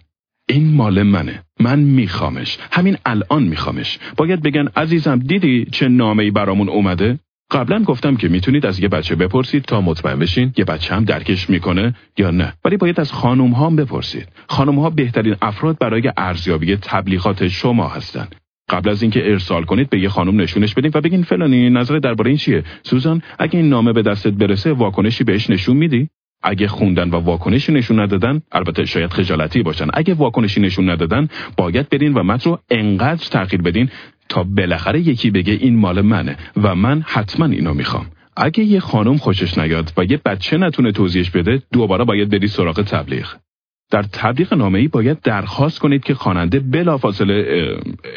این مال منه. من میخوامش. همین الان میخوامش. باید بگن عزیزم دیدی چه نامه ای برامون اومده؟ قبلا گفتم که می‌تونید از یه بچه بپرسید تا مطمئن بشین یه بچه هم درکش می‌کنه یا نه ولی باید از خانم ها بپرسید خانم ها بهترین افراد برای ارزیابی تبلیغات شما هستن قبل از اینکه ارسال کنید به یه خانم نشونش بدین و بگین فلانی نظر درباره این چیه سوزان اگه این نامه به دستت برسه واکنشی بهش نشون میدی اگه خوندن و واکنشی نشون ندادن البته شاید خجالتی باشن. اگه واکنشی نشون ندادن باید برین و متن رو انقدر تغییر بدین تا بالاخره یکی بگه این مال منه و من حتما اینو می‌خوام. اگه یه خانم خوشش نیاد و یه بچه نتونه توضیحش بده دوباره باید بری سراغ تبلیغ. در تبلیغ نامه ای باید درخواست کنید که خواننده بلافاصله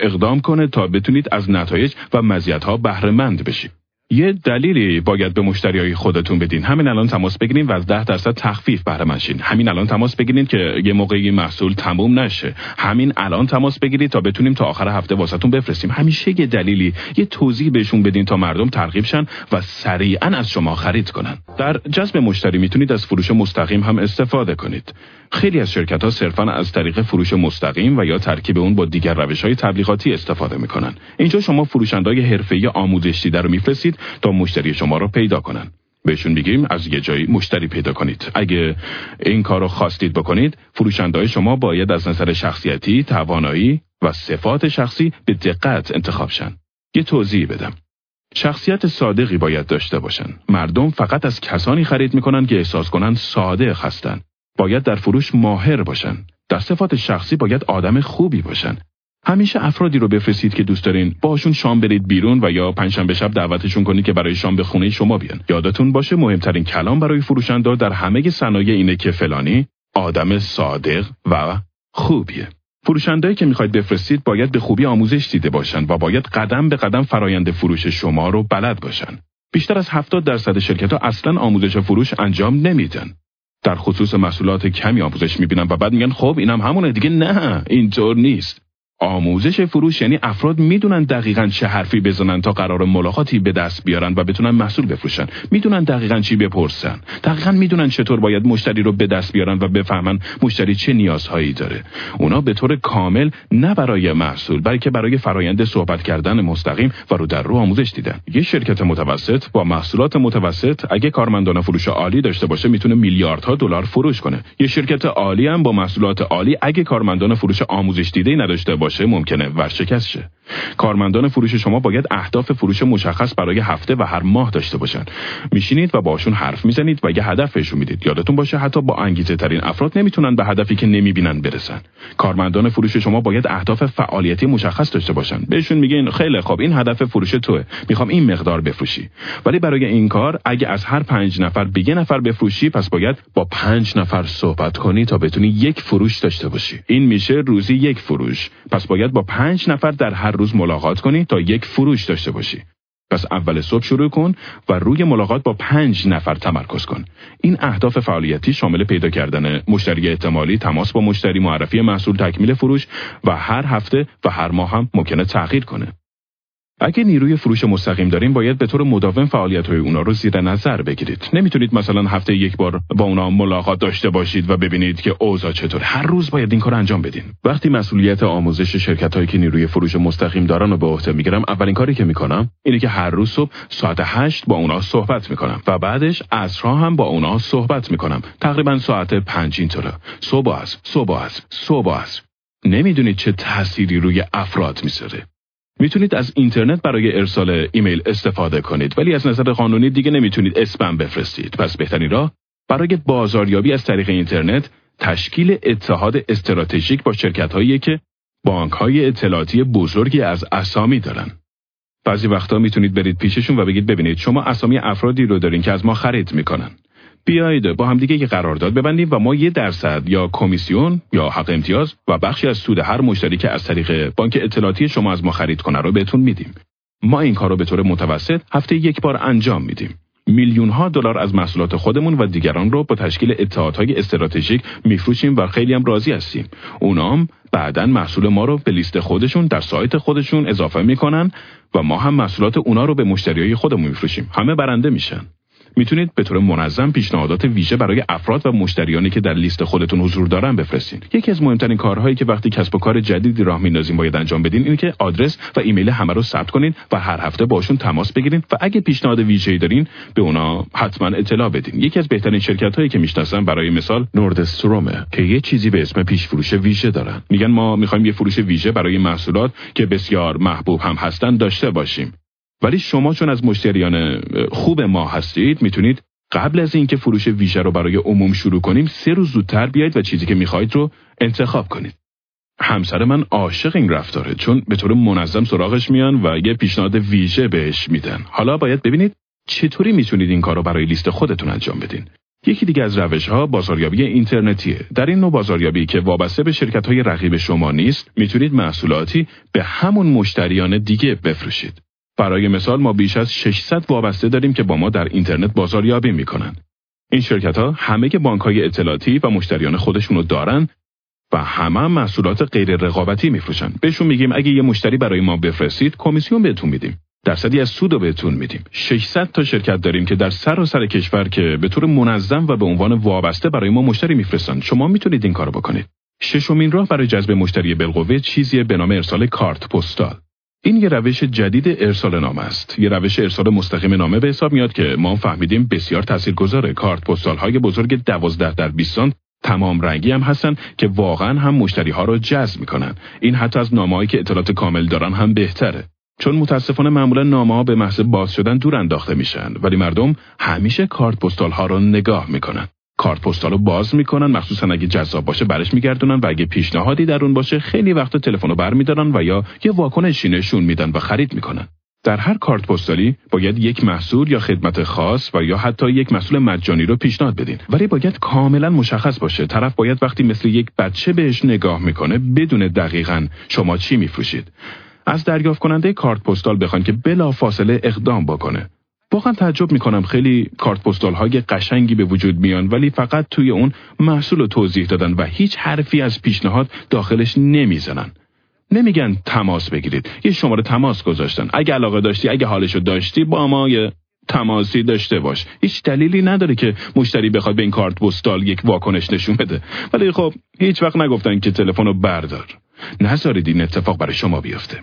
اقدام کنه تا بتونید از نتایج و مزیت‌ها بهره مند بشید. یه دلیلی باید به مشتریای خودتون بدین. همین الان تماس بگیرین و از ده درصد تخفیف بهره منشین همین الان تماس بگیرین که یه موقعی محصول تموم نشه. همین الان تماس بگیرید تا بتونیم تا آخر هفته واسهتون بفرستیم. همیشه یه دلیلی یه توضیح بهشون بدین تا مردم ترغیب شن و سریعا از شما خرید کنن. در جذب مشتری می‌تونید از فروش مستقیم هم استفاده کنید. خیلی از شرکت ها صرفا از طریق فروش مستقیم و یا ترکیب اون با دیگر روش های تبلیغاتی استفاده می‌کنن. اینجا شما فروشندهای حرفه‌ای آموزش دیده رو میفرستید تا مشتری شما رو پیدا کنن. بهشون میگیم از یه جایی مشتری پیدا کنید. اگه این کار رو خواستید بکنید فروشنده شما باید از نظر شخصیتی توانایی و صفات شخصی به دقت انتخاب شن. یه توضیح بدم. شخصیت صادقی باید داشته باشن. مردم فقط از کسانی خرید می‌کنن که احساس کنن صادق هستن. باید در فروش ماهر باشن. در صفات شخصی باید آدم خوبی باشن. همیشه افرادی رو بفرستید که دوست دارین باشون شام برید بیرون و یا پنجشنبه شب دعوتشون کنید که برای شام به خونه شما بیان. یادتون باشه مهمترین کلام برای فروشنده در همه صنایع اینه که فلانی آدم صادق و خوبیه. فروشندهایی که می‌خواید بفرستید باید به خوبی آموزش دیده باشن و باید قدم به قدم فرایند فروش شما رو بلد باشن. بیشتر از 70 درصد شرکت ها اصلا آموزش فروش انجام نمیدن. در خصوص محصولات کمی آموزش می‌بینن و بعد میگن خب اینم همونه دیگه نه اینطور نیست آموزش فروش یعنی افراد می‌دونن دقیقا چه حرفی بزنن تا قرار ملاقاتی به دست بیارن و بتونن محصول بفروشن. می‌دونن دقیقا چی بپرسن. دقیقا می‌دونن چطور باید مشتری رو به دست بیارن و بفهمن مشتری چه نیازهایی داره. اونا به طور کامل نه برای محصول بلکه برای فرایند صحبت کردن مستقیم و رو در رو آموزش دیدن. یه شرکت متوسط با محصولات متوسط اگه کارمندان فروش عالی داشته باشه می‌تونه میلیاردها دلار فروش کنه. یه شرکت عالی هم با محصولات عالی اگه کارمندان فروش آموزش دیده نداشته باشه ممکنه ورشکست شه. کارمندان فروش شما باید اهداف فروش مشخص برای هفته و هر ماه داشته باشن. میشینید و باشون حرف می‌زنید و یه هدف بهشون می‌دید. یادتون باشه حتی با انگیزه ترین افراد نمی‌تونن به هدفی که نمی‌بینن برسن. کارمندان فروش شما باید اهداف فعالیتی مشخص داشته باشن. بهشون میگین خیلی خوب این هدف فروش توه. می‌خوام این مقدار بفروشی. ولی برای این کار اگه از هر پنج نفر به نفر بفروشی پس باید با پنج نفر صحبت کنی تا بتونی یک فروش داشته باشی. این میشه روزی یک فروش. پس باید با پنج نفر در هر روز ملاقات کنی تا یک فروش داشته باشی پس اول صبح شروع کن و روی ملاقات با پنج نفر تمرکز کن. این اهداف فعالیتی شامل پیدا کردن مشتری احتمالی، تماس با مشتری، معرفی محصول، تکمیل فروش و هر هفته و هر ماه هم ممکنه تغییر کنه. اگه نیروی فروش مستقیم دارین باید به طور مداوم فعالیت های اونا رو زیر نظر بگیرید. نمی‌تونید مثلا هفته یک بار با اونا ملاقات داشته باشید و ببینید که اوضاع چطور. هر روز باید این کار انجام بدین. وقتی مسئولیت آموزش شرکت هایی که نیروی فروش مستقیم دارن رو به عهده می‌گیرم اولین کاری که می‌کنم اینه که هر روز صبح ساعت 8 با اونا صحبت می‌کنم و بعدش عصرها هم با اونا صحبت می‌کنم. تقریبا ساعت 5 اینطوره. صبح از صبح از صبح از نمی‌دونید چه تأثیری روی افراد می‌ذاره. می‌تونید از اینترنت برای ارسال ایمیل استفاده کنید ولی از نظر قانونی دیگه نمی‌تونید اسپم بفرستید. پس بهترین راه برای بازاریابی از طریق اینترنت تشکیل اتحاد استراتژیک با شرکت هایی که بانک های اطلاعاتی بزرگی از اسامی دارن. بعضی وقتا می‌تونید برید پیششون و بگید ببینید شما اسامی افرادی رو دارین که از ما خرید می‌کنن. بیایید با همدیگه یه قرارداد ببندیم و ما یه درصد یا کمیسیون یا حق امتیاز و بخشی از سود هر مشتری که از طریق بانک اطلاعاتی شما از ما خرید کنه رو بهتون میدیم. ما این کار رو به طور متوسط هفته یک بار انجام میدیم. میلیون ها دلار از محصولات خودمون و دیگران رو با تشکیل اتحادهای استراتژیک میفروشیم و خیلی هم راضی هستیم. اونام بعدا محصول ما رو به لیست خودشون در سایت خودشون اضافه می‌کنن و ما هم محصولات اونا رو به مشتریای خودمون میفروشیم. همه برنده میشن. می‌تونید به طور منظم پیشنهادات ویژه برای افراد و مشتریانی که در لیست خودتون حضور دارن بفرستین. یکی از مهمترین کارهایی که وقتی کسب و کار جدیدی راه میندازین باید انجام بدین اینه که آدرس و ایمیل همه رو ثبت کنین و هر هفته باشون تماس بگیرین و اگه پیشنهاد ویژه‌ای دارین به اونا حتما اطلاع بدین. یکی از بهترین شرکت هایی که می‌شناسم برای مثال نوردسترومه که یه چیزی به اسم پیش فروش ویژه دارن. میگن ما می‌خوایم یه فروش ویژه برای محصولات که بسیار محبوب هم هستن داشته باشیم. ولی شما چون از مشتریان خوب ما هستید می‌تونید قبل از اینکه فروش ویژه رو برای عموم شروع کنیم سه روز زودتر بیایید و چیزی که می‌خواید رو انتخاب کنید. همسر من عاشق این رفتاره چون به طور منظم سراغش میان و یه پیشنهاد ویژه بهش میدن. حالا باید ببینید چطوری می‌تونید این کار رو برای لیست خودتون انجام بدین. یکی دیگه از روش ها بازاریابی اینترنتیه. در این نوع بازاریابی که وابسته به شرکت های رقیب شما نیست، می‌تونید محصولاتی به همون مشتریان دیگه بفروشید. برای مثال ما بیش از 600 وابسته داریم که با ما در اینترنت بازاریابی می‌کنن. این شرکت ها همه که بانک های اطلاعاتی و مشتریان خودشونو دارن و همه هم محصولات غیر رقابتی میفروشن. بهشون میگیم اگه یه مشتری برای ما بفرستید کمیسیون بهتون میدیم. درصدی از سود رو بهتون میدیم. 600 تا شرکت داریم که در سر و سر کشور که به طور منظم و به عنوان وابسته برای ما مشتری میفرستن. شما می‌تونید این کارو بکنید. ششمین راه برای جذب مشتری بالقوه چیزی به نام ارسال کارت پستال. این یه روش جدید ارسال نامه است. یه روش ارسال مستقیم نامه به حساب میاد که ما فهمیدیم بسیار تاثیرگذاره. کارت پستال های بزرگ 12 در 20 تمام رنگی هم هستن که واقعا هم مشتری ها رو جذب می‌کنن. این حتی از نامه‌هایی که اطلاعات کامل دارن هم بهتره. چون متاسفانه معمولا نامه ها به محض باز شدن دور انداخته میشن ولی مردم همیشه کارت پستال ها رو نگاه می‌کنن. کارت پستال رو باز می‌کنن. مخصوصا اگه جذاب باشه برش میگردونن و اگه پیشنهادی در اون باشه خیلی وقت تلفن رو برمیدارن و یا یه واکنشی نشون میدن و خرید می‌کنن. در هر کارت پستالی باید یک محصول یا خدمت خاص و یا حتی یک محصول مجانی رو پیشنهاد بدین. ولی باید کاملا مشخص باشه. طرف باید وقتی مثل یک بچه بهش نگاه می‌کنه بدون دقیقا شما چی میفروشید. از دریافت کننده کارت پستال بخوان که بلا فاصله اقدام بکنه. واقعا تعجب می‌کنم خیلی کارت پستال های قشنگی به وجود میان ولی فقط توی اون محصول رو توضیح دادن و هیچ حرفی از پیشنهاد داخلش نمی‌زنن. نمیگن تماس بگیرید. یه شماره تماس گذاشتن. اگه علاقه داشتی، اگه حالشو داشتی با ما یه تماسی داشته باش. هیچ دلیلی نداره که مشتری بخواد به این کارت پستال یک واکنش نشون بده. ولی خب هیچ وقت نگفتن که تلفن رو بردار. نذارید این اتفاق برای شما بیفته.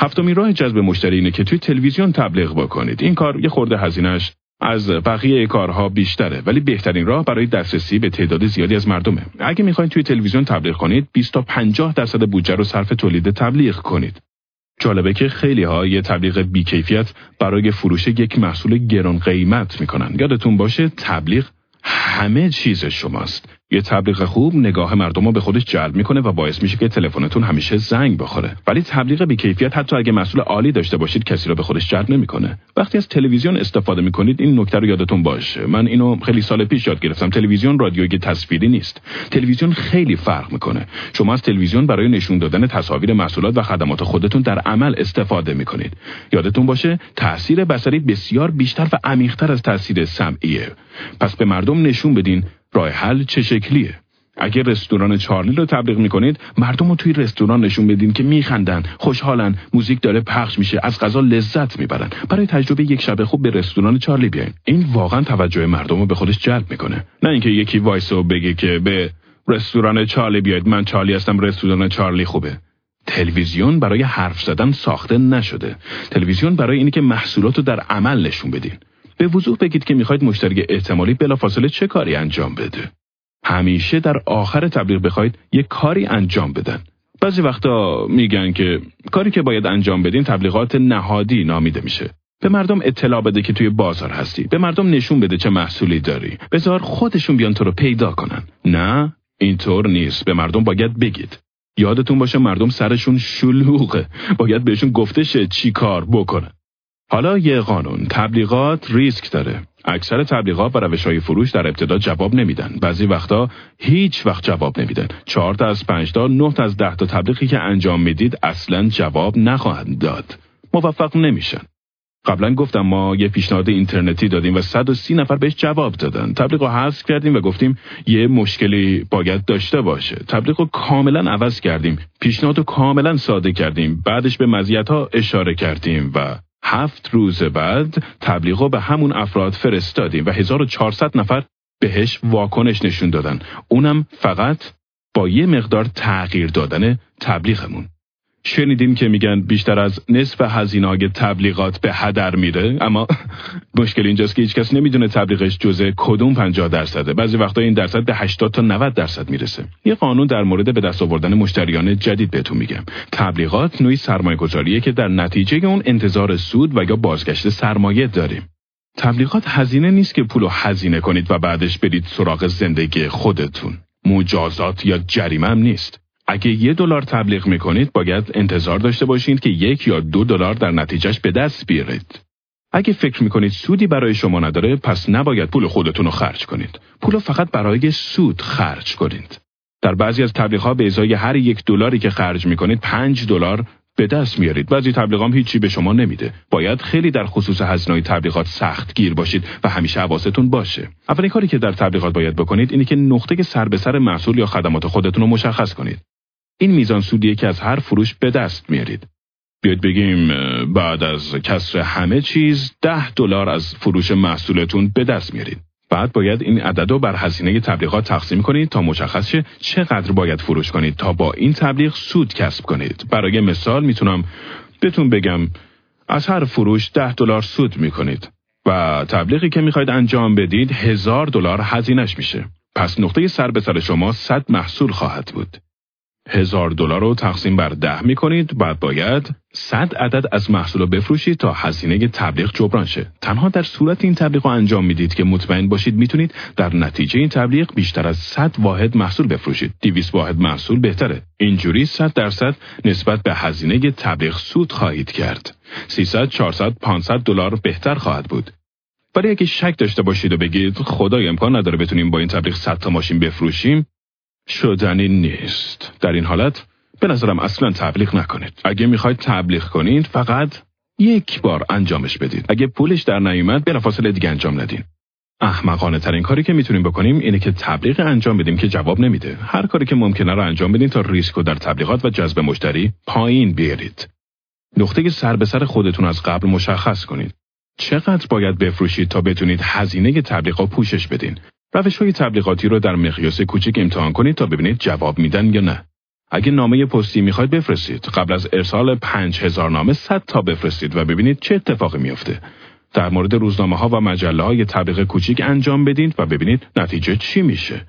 هفتمین راه جذب مشتری اینه که توی تلویزیون تبلیغ بکنید. این کار یه خورده هزینهش از بقیه کارها بیشتره ولی بهترین راه برای دسترسی به تعداد زیادی از مردمه. اگه می‌خواین توی تلویزیون تبلیغ کنید 20 تا 50 درصد بودجه رو صرف تولید تبلیغ کنید. جالبه که خیلی ها یه تبلیغ بیکیفیت برای فروش یک محصول گران قیمت می‌کنن. یادتون باشه تبلیغ همه چیز شماست. یه تبلیغ خوب نگاه مردم رو به خودش جلب می‌کنه و باعث میشه که تلفنتون همیشه زنگ بخوره. ولی تبلیغ بیکیفیت حتی اگه مسئول عالی داشته باشید کسی رو به خودش جلب نمی‌کنه. وقتی از تلویزیون استفاده می‌کنید این نکته رو یادتون باشه. من اینو خیلی سال پیش یاد گرفتم. تلویزیون رادیویی تصویری نیست. تلویزیون خیلی فرق می‌کنه. شما از تلویزیون برای نشون دادن تصاویر محصولات و خدمات خودتون در عمل استفاده می‌کنید. یادتون باشه تاثیر بصری بسیار بیشتر و عمیقتر از تاثیر سمعیه. پس به مردم نشون بدین راه حل چه شکلیه؟ اگه رستوران چارلی رو تبلیغ می‌کنید مردم رو توی رستوران نشون بدین که میخندن خوشحالن موزیک داره پخش میشه از غذا لذت می‌برن. برای تجربه یک شب خوب به رستوران چارلی بیاین. این واقعا توجه مردم رو به خودش جلب می‌کنه. نه اینکه یکی وایسو بگه که به رستوران چارلی بیاید من چارلی هستم رستوران چارلی خوبه. تلویزیون برای حرف زدن ساخته نشده. تلویزیون برای اینی که محصولات رو در عمل نشون بدین. به وضوح بگید که می‌خواید مشتری احتمالی بلافاصله چه کاری انجام بده. همیشه در آخر تبلیغ بخواید یک کاری انجام بدن. بعضی وقتا میگن که کاری که باید انجام بدین تبلیغات نهادی نامیده میشه. به مردم اطلاع بده که توی بازار هستی. به مردم نشون بده چه محصولی داری. بذار خودشون بیان تو رو پیدا کنن. نه اینطور نیست. به مردم باید بگید. یادتون باشه مردم سرشون شلوغه. باید بهشون گفته شه چی کار بکنن. حالا یه قانون. تبلیغات ریسک داره. اکثر تبلیغات و روش های فروش در ابتدا جواب نمیدن. بعضی وقتا هیچ وقت جواب نمیدن. چهار تا از پنج تا نه تا از ده تا تبلیغی که انجام می‌دید اصلا جواب نخواهند داد. موفق نمیشن. قبلا گفتم ما یه پیشنهاد اینترنتی دادیم و 130 نفر بهش جواب دادن. تبلیغ رو حذف کردیم و گفتیم یه مشکلی باید داشته باشه. تبلیغ رو کاملا عوض کردیم. پیشنهاد رو کاملا ساده کردیم. بعدش به مزیت ها اشاره کردیم و هفت روز بعد تبلیغ به همون افراد فرستادیم و 1400 نفر بهش واکنش نشون دادن. اونم فقط با یه مقدار تغییر دادن تبلیغمون. شنیدیم که میگن بیشتر از نصف هزینه تبلیغات به هدر میره اما مشکل اینجاست که هیچکس نمی‌دونه تبلیغش جزء کدوم 50 درصده. بعضی وقتا این درصد به 80 تا 90 درصد می‌رسه. یه قانون در مورد به دست آوردن مشتریان جدید بهتون میگم. تبلیغات نوعی سرمایه گذاریه که در نتیجه اون انتظار سود و یا بازگشت سرمایه داریم. تبلیغات هزینه نیست که پولو هزینه کنید و بعدش برید سراغ زندگی خودتون. مجازات یا جریمه هم نیست. اگه یه دلار تبلیغ می‌کنید باید انتظار داشته باشید که یک یا دو دلار در نتیجهش به دست بیارید. اگه فکر می‌کنید سودی برای شما نداره پس نباید پول خودتون رو خرج کنید. پول فقط برای سود خرج کنید. در بعضی از تبلیغ به ازای هر یک دلاری که خرج می‌کنید پنج دلار به دست میارید. بعضی تبلیغام هیچی به شما نمیده. باید خیلی در خصوص هزینه تبلیغات سخت گیر باشید و همیشه حواستون باشه. اولین کاری که در تبلیغات باید بکنید اینه که نقطه سر به سر محصول یا خدمات خودتون رو مشخص کنید. این میزان سودیه که از هر فروش به دست میارید. بیاید بگیم بعد از کسر همه چیز ده دلار از فروش محصولتون به دست میارید. بعد باید این عدد رو بر هزینه تبلیغات تقسیم کنید تا مشخص شه چقدر باید فروش کنید تا با این تبلیغ سود کسب کنید. برای مثال می‌تونم بهتون بگم از هر فروش ده دلار سود می‌کنید و تبلیغی که می‌خواید انجام بدید هزار دلار هزینش میشه. پس نقطه سر به سر شما 100 محصول خواهد بود. هزار دلار رو تقسیم بر ده می کنید بعد باید 100 عدد از محصول رو بفروشید تا هزینه تبلیغ جبران شه. تنها در صورت این تبلیغ رو انجام می‌دید که مطمئن باشید می‌تونید در نتیجه این تبلیغ بیشتر از 100 واحد محصول بفروشید. 200 واحد محصول بهتره. اینجوری 100 درصد نسبت به هزینه تبلیغ سود خواهید کرد. 300 400 500 دلار بهتر خواهد بود. ولی اگه شک داشته باشید و بگید خدای امکان نداره بتونیم با این تبلیغ 100 تا ماشین بفروشیم شدنی نیست. در این حالت به نظرم اصلا تبلیغ نکنید. اگه می‌خواید تبلیغ کنید فقط یک بار انجامش بدید. اگه پولش در نیومد بلافاصله دیگه انجام ندین. احمقانه ترین کاری که می‌تونیم بکنیم اینه که تبلیغ انجام بدیم که جواب نمیده. هر کاری که ممکنه رو انجام بدین تا ریسک رو در تبلیغات و جذب مشتری پایین بیارید. نقطه سر به سر خودتون از قبل مشخص کنید. چقدر باید بفروشید تا بتونید هزینه تبلیغات پوشش بدین؟ روش های تبلیغاتی رو در مقیاس کوچک امتحان کنید تا ببینید جواب میدن یا نه. اگه نامه پستی می‌خواید بفرستید قبل از ارسال 5000 نامه 100 تا بفرستید و ببینید چه اتفاقی میافته. در مورد روزنامه ها و مجله های تبلیغ کوچیک انجام بدید و ببینید نتیجه چی میشه.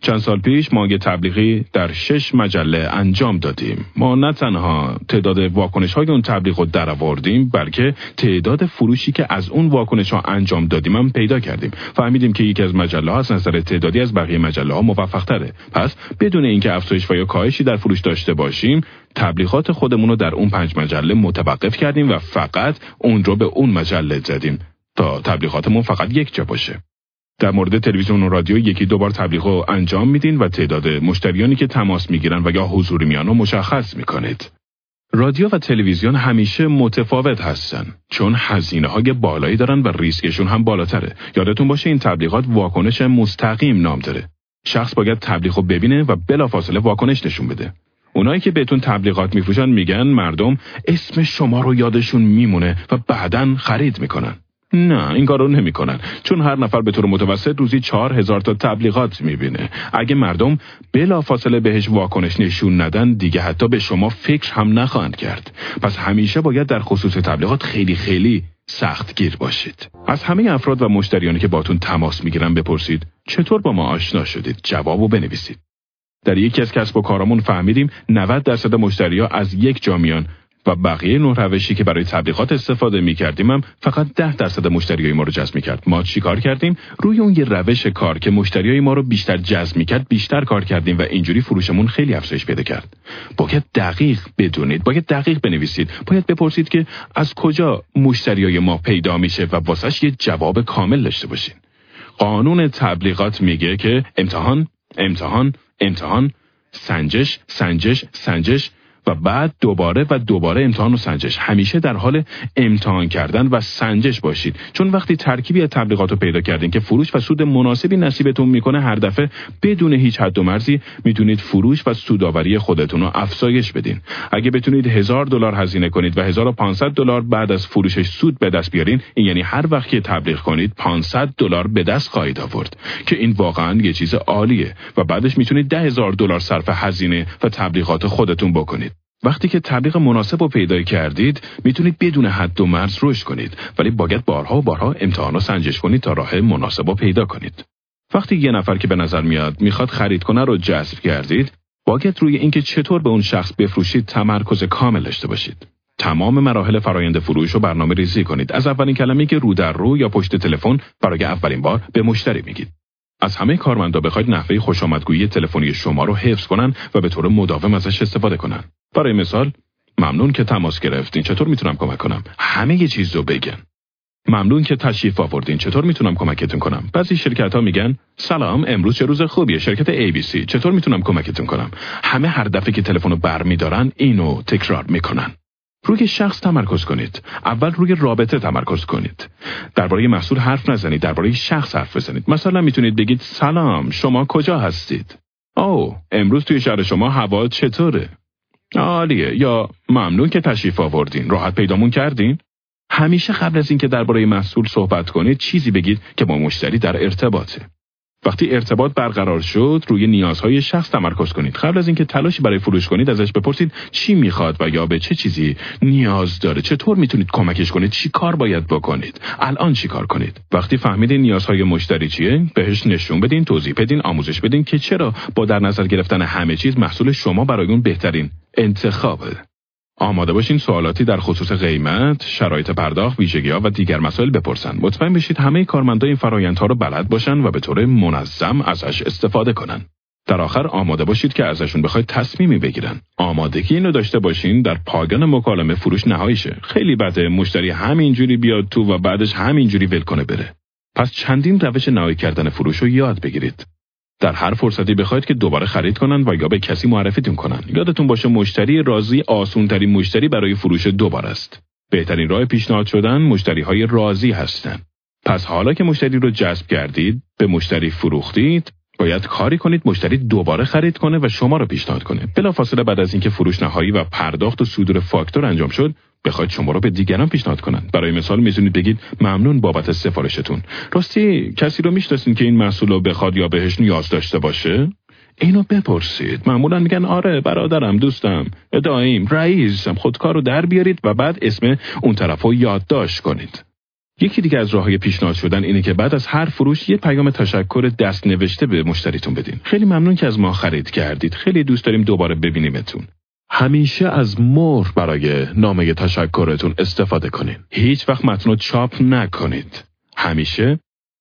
چند سال پیش ما یه تبلیغی در شش مجله انجام دادیم. ما نه تنها تعداد واکنش های اون تبلیغ رو درآوردیم بلکه تعداد فروشی که از اون واکنش ها انجام دادیم هم پیدا کردیم. فهمیدیم که یکی از مجله ها از نظر تعدادی از بقیه مجله ها موفق تره. پس بدون اینکه افزایش و یا کاهشی در فروش داشته باشیم، تبلیغات خودمون رو در اون پنج مجله متوقف کردیم و فقط اون رو به اون مجله زدیم تا تبلیغاتمون فقط یک جا باشه. در مورد تلویزیون و رادیو یکی دو بار تبلیغ انجام میدین و تعداد مشتریانی که تماس می‌گیرن و یا حضور میان رو مشخص می‌کنید. رادیو و تلویزیون همیشه متفاوت هستن چون هزینه های بالایی دارن و ریسکشون هم بالاتره. یادتون باشه این تبلیغات واکنش مستقیم نام داره. شخص باید تبلیغ رو ببینه و بلافاصله واکنش نشون بده. اونایی که بهتون تبلیغات میفروشن میگن مردم اسم شما رو یادشون میمونه و بعدا خرید می‌کنن. نه این کارو نمی‌کنن. چون هر نفر به طور متوسط روزی چهار هزار تا تبلیغات می‌بینه. اگه مردم بلا فاصله بهش واکنش نشون ندن دیگه حتی به شما فکر هم نخواهند کرد. پس همیشه باید در خصوص تبلیغات خیلی خیلی سخت گیر باشید. از همه افراد و مشتریانی که باتون تماس می‌گیرن بپرسید چطور با ما آشنا شدید؟ جوابو بنویسید. در یکی از کسب و کارامون فهمیدیم 90 درصد مشتریا از یک جامیان و بقیه نوع روشی که برای تبلیغات استفاده می کردیم هم فقط ده درصد مشتریای ما رو جذب می کرد. ما چی کار کردیم؟ روی اون یه روش کار که مشتریای ما رو بیشتر جذب می کرد بیشتر کار کردیم و اینجوری فروشمون خیلی افزایش پیدا کرد. باید دقیق بدونید، باید دقیق بنویسید، باید بپرسید که از کجا مشتریای ما پیدا میشه و واسش یه جواب کامل داشته باشین. قانون تبلیغات میگه که امتحان، امتحان، امتحان، سنجش، سنجش، سنجش و بعد دوباره و دوباره امتحان و سنجش. همیشه در حال امتحان کردن و سنجش باشید. چون وقتی ترکیبی از تبلیغات رو پیدا کردین که فروش و سود مناسبی نصیبتون می‌کنه هر دفعه بدون هیچ حد و مرزی می‌تونید فروش و سوداوری خودتون رو افزایش بدین. اگه بتونید هزار دلار هزینه کنید و 1500 دلار بعد از فروشش سود به دست بیارین این یعنی هر وقت که تبلیغ کنید 500 دلار به دست خواهید آورد. که این واقعا یه چیز عالیه و بعدش می‌تونید 10000 دلار صرف هزینه و تبلیغات خودتون بکنید. وقتی که تبلیغ مناسب رو پیدا کردید می‌تونید بدون حد و مرز رشد کنید. ولی باید بارها و بارها امتحان و سنجش کنید تا راه مناسب رو پیدا کنید. وقتی یه نفر که به نظر میاد می‌خواد خرید کنه رو جذب کردید باید روی اینکه چطور به اون شخص بفروشید تمرکز کامل داشته باشید. تمام مراحل فرایند فروش رو برنامه ریزی کنید. از اولین کلمه که رو در رو یا پشت تلفن برای اولین بار به مشتری میگید. از همه کارمندا بخواید نحوه خوشامدگویی تلفنی شما رو حفظ کنن و به طور مداوم ازش استفاده کنن. برای مثال ممنون که تماس گرفتین چطور می‌تونم کمک کنم همه یه چیز رو بگن ممنون که تشریف آوردین چطور می‌تونم کمکتون کنم بعضی شرکت ها میگن سلام امروز چه روز خوبیه شرکت ABC چطور می‌تونم کمکتون کنم همه هر دفعه که تلفن رو برمیدارن اینو تکرار می‌کنن روی شخص تمرکز کنید. اول روی رابطه تمرکز کنید. درباره محصول حرف نزنید، درباره شخص حرف بزنید. مثلا می‌تونید بگید سلام، شما کجا هستید؟ او، امروز توی شهر شما هوا چطوره؟ عالیه یا ممنون که تشریف آوردین. راحت پیدامون کردین؟ همیشه قبل از اینکه درباره محصول صحبت کنید چیزی بگید که با مشتری در ارتباطه. وقتی ارتباط برقرار شد روی نیازهای شخص تمرکز کنید. قبل از اینکه تلاشی برای فروش کنید ازش بپرسید چی می‌خواد و یا به چه چیزی نیاز داره. چطور می‌تونید کمکش کنید؟ چی کار باید بکنید؟ الان چی کار کنید؟ وقتی فهمیدین نیازهای مشتری چیه بهش نشون بدین توضیح بدین آموزش بدین که چرا با در نظر گرفتن همه چیز محصول شما برای اون بهترین انتخابه. آماده باشین سوالاتی در خصوص قیمت، شرایط پرداخت، ها و دیگر مسائل بپرسن. مطمئن بشید همه کارمندان این فرایندها رو بلد باشن و به طور منظم ازش استفاده کنن. در آخر آماده باشید که ازشون بخواید تصمیمی بگیرن. آمادگی اینو داشته باشین در پایان مکالمه فروش نهاییشه. خیلی بده مشتری همینجوری بیاد تو و بعدش همینجوری ول کنه بره. پس چندین روش نهایی کردن فروش رو یاد بگیرید. در هر فرصتی بخواید که دوباره خرید کنن و یا به کسی معرفیتون کنن. یادتون باشه مشتری راضی آسونترین مشتری برای فروش دوباره است. بهترین راه پیشنهاد شدن مشتری های راضی هستند پس حالا که مشتری رو جذب کردید به مشتری فروختید باید کاری کنید مشتری دوباره خرید کنه و شما رو پیشنهاد کنه. بلافاصله بعد از اینکه فروش نهایی و پرداخت و صدور فاکتور انجام شد بخواید شما رو به دیگران پیشنهاد کنند برای مثال می‌تونید بگید ممنون بابت سفارشتون راستی کسی رو می‌شناسین که این محصول رو بخواد یا بهش نیاز داشته باشه اینو بپرسید معمولا میگن آره برادرم دوستم دایم رئیسم خودکار رو در بیارید و بعد اسم اون طرف رو یادداشت کنید یکی دیگه از راههای پیشنهاد شدن اینه که بعد از هر فروش یه پیام تشکر دست نوشته به مشتریتون بدین. خیلی ممنون که از ما خرید کردید. خیلی دوست داریم دوباره ببینیمتون. همیشه از مهر برای نامه تشکرتون استفاده کنید. هیچ وقت متن رو چاپ نکنید. همیشه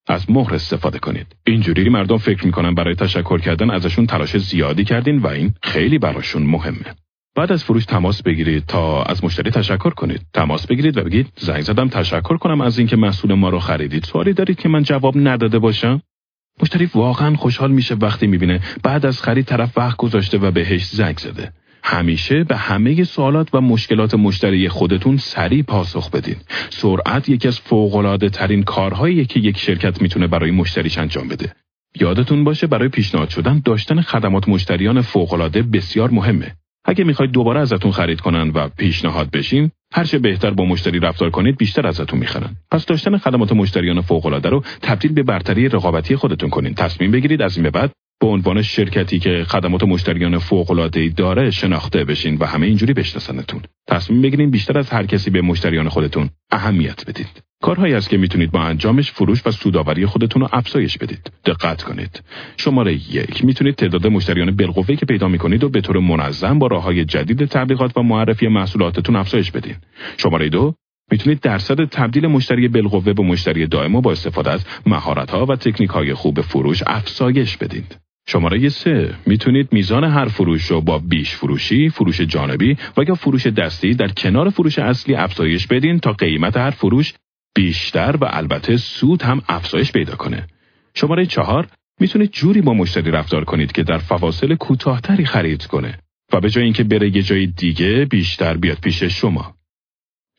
از مهر استفاده کنید. اینجوری مردم فکر می‌کنن برای تشکر کردن ازشون تلاش زیادی کردین و این خیلی براشون مهمه. بعد از فروش تماس بگیرید تا از مشتری تشکر کنید. تماس بگیرید و بگید زنگ زدم تشکر کنم از اینکه مسئول ما رو خریدید. سوالی دارید که من جواب نداده باشم؟ مشتری واقعا خوشحال میشه وقتی می‌بینه بعد از خرید طرف وقت گذاشته و بهش زنگ زده. همیشه به همه سوالات و مشکلات مشتری خودتون سریع پاسخ بدین. سرعت یکی از فوق‌العاده ترین کارهایی که یک شرکت می‌تونه برای مشتریش انجام بده. یادتون باشه برای پیشنهاد شدن داشتن خدمات مشتریان فوق‌العاده بسیار مهمه. اگه می‌خواید دوباره ازتون خرید کنن و پیشنهاد بشین هر بهتر با مشتری رفتار کنید بیشتر ازتون می‌خرن پس داشتن خدمات مشتریان فوق العاده رو تبدیل به برتری رقابتی خودتون کنین تصمیم بگیرید از این به بعد به عنوان شرکتی که خدمات مشتریان فوق العاده داره شناخته بشین و همه اینجوری بشناسنتون تصمیم بگیرید بیشتر از هر کسی به مشتریان خودتون اهمیت بدید کارهایی است که می‌تونید با انجامش فروش و سودآوری خودتون رو افزایش بدید. دقت کنید. شماره یک می‌تونید تعداد مشتریان بالقوه که پیدا می‌کنید و به طور منظم با راههای جدید تبلیغات و معرفی محصولاتتون افزایش بدین. شماره دو می‌تونید درصد تبدیل مشتری بالقوه به مشتری دائم با استفاده از مهارت‌ها و تکنیک‌های خوب فروش افزایش بدید. شماره سه می‌تونید میزان هر فروش رو با بیش فروشی، فروش جانبی و یا فروش دستی در کنار فروش اصلی افزایش بدین تا قیمت هر فروش بیشتر و البته سود هم افزایش پیدا کنه. شماره چهار می‌تونید جوری با مشتری رفتار کنید که در فواصل کوتاهتری خرید کنه و به جای اینکه بره یه جای دیگه بیشتر بیاد پیش شما.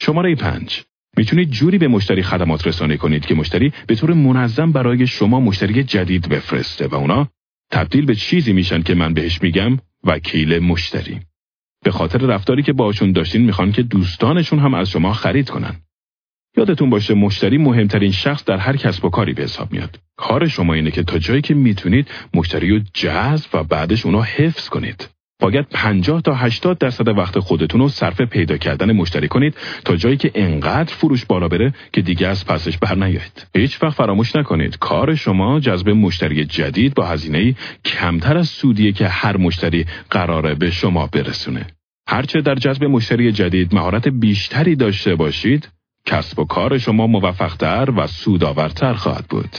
شماره پنج می‌تونید جوری به مشتری خدمات رسانی کنید که مشتری به طور منظم برای شما مشتری جدید بفرسته و اونا تبدیل به چیزی میشن که من بهش میگم وکیل مشتری. به خاطر رفتاری که باشون داشتین می‌خوان که دوستانشون هم از شما خرید کنن. یادتون باشه مشتری مهمترین شخص در هر کسب و کاری به حساب میاد. کار شما اینه که تا جایی که می‌تونید مشتری رو جذب و بعدش اونا حفظ کنید. باید 50 تا 80 درصد وقت خودتون رو صرف پیدا کردن مشتری کنید تا جایی که انقدر فروش بالا بره که دیگه از پسش بر نیایید. هیچ وقت فراموش نکنید کار شما جذب مشتری جدید با هزینه کمتر از سودیه که هر مشتری قراره به شما برسونه. هرچه در جذب مشتری جدید مهارت بیشتری داشته باشید، کسب و کار شما موفقتر و سودآورتر خواهد بود.